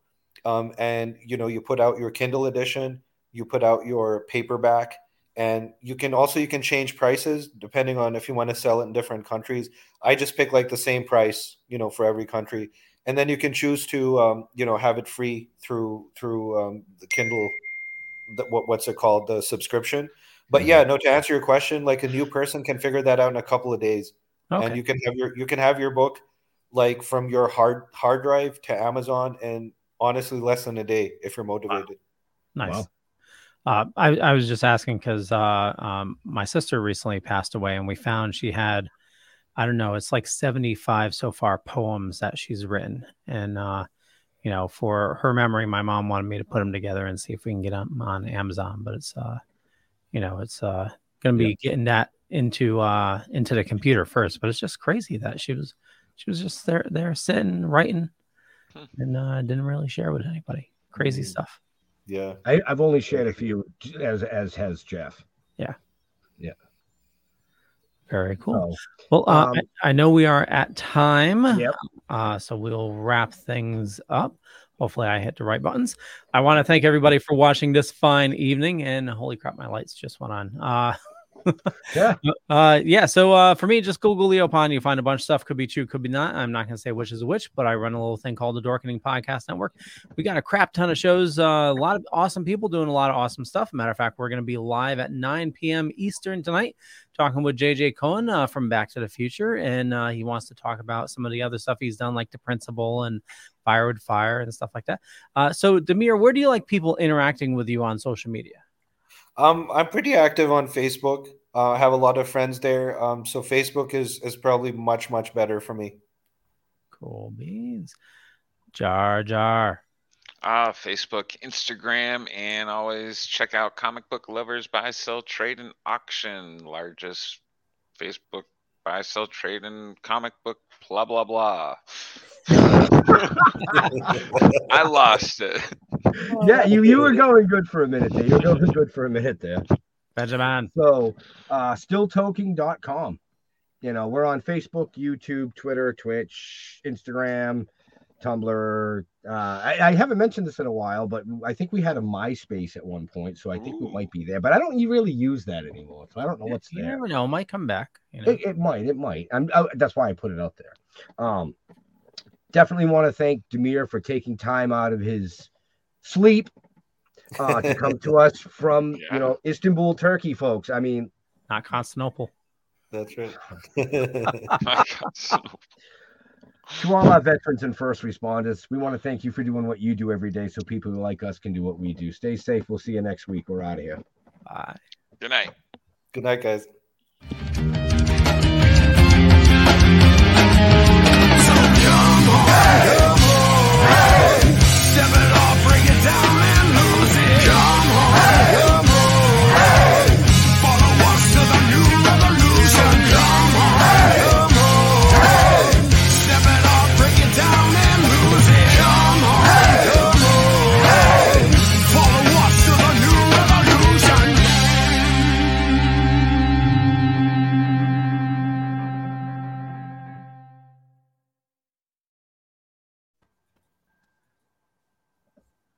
um, and you know you put out your Kindle edition, you put out your paperback, and you can also you can change prices depending on if you want to sell it in different countries. I just pick like the same price, you know, for every country, and then you can choose to um, you know have it free through through um, the Kindle. The, what, what's it called? The subscription. But yeah, no. To answer your question, like a new person can figure that out in a couple of days, Okay. and you can have your you can have your book like from your hard hard drive to Amazon, and honestly, less than a day if you're motivated. Nice. Uh, I, I was just asking because uh, um, my sister recently passed away, and we found she had, I don't know, it's like 75 so far poems that she's written. And, uh, you know, for her memory, my mom wanted me to put them together and see if we can get them on Amazon. But it's, uh, you know, it's uh, going to be getting that into uh, into the computer first. But it's just crazy that she was she was just there there sitting writing and uh, didn't really share with anybody. Crazy stuff. Yeah. I, I've only shared a few, as as has Jeff. Yeah. Yeah. Very cool. So, Well, uh, um, I, I know we are at time. Yep. Uh, so we'll wrap things up. Hopefully, I hit the right buttons. I want to thank everybody for watching this fine evening. And holy crap, my lights just went on. Uh, yeah. uh, yeah. So uh, for me, just Google Leo Pond. You find a bunch of stuff. Could be true, could be not. I'm not going to say which is which, but I run a little thing called the Dorkening Podcast Network. We got a crap ton of shows. Uh, a lot of awesome people doing a lot of awesome stuff. Matter of fact, we're going to be live at 9 p.m. Eastern tonight, talking with JJ Cohen uh, from Back to the Future, and uh, he wants to talk about some of the other stuff he's done, like the Principal and Fire with Fire and stuff like that. Uh, so, Demir, where do you like people interacting with you on social media? Um, I'm pretty active on Facebook. Uh, I have a lot of friends there. Um, so Facebook is is probably much much better for me. Cool beans. Jar Jar. Uh, Facebook, Instagram, and always check out Comic Book Lovers Buy, Sell, Trade, and Auction. Largest Facebook buy, sell, trade, and comic book, blah, blah, blah. I lost it. yeah, you, you were going good for a minute there. You were going good for a minute there. Benjamin. So, uh, stilltoking.com. You know, we're on Facebook, YouTube, Twitter, Twitch, Instagram, Tumblr. Uh, I, I haven't mentioned this in a while, but I think we had a MySpace at one point, so I think it might be there. But I don't really use that anymore, so I don't know what's You there. never know. Might come back. You know? It, it might, it might. I'm, I, that's why I put it out there. Um, definitely want to thank Demir for taking time out of his sleep uh, to come to us from you know Istanbul, Turkey, folks. I mean, not Constantinople. That's right. to all our veterans and first responders, we want to thank you for doing what you do every day, so people like us can do what we do. Stay safe. We'll see you next week. We're out of here. Bye. Good night. Good night, guys. Step it off, break it down and lose it. Come home. Hey. Come home.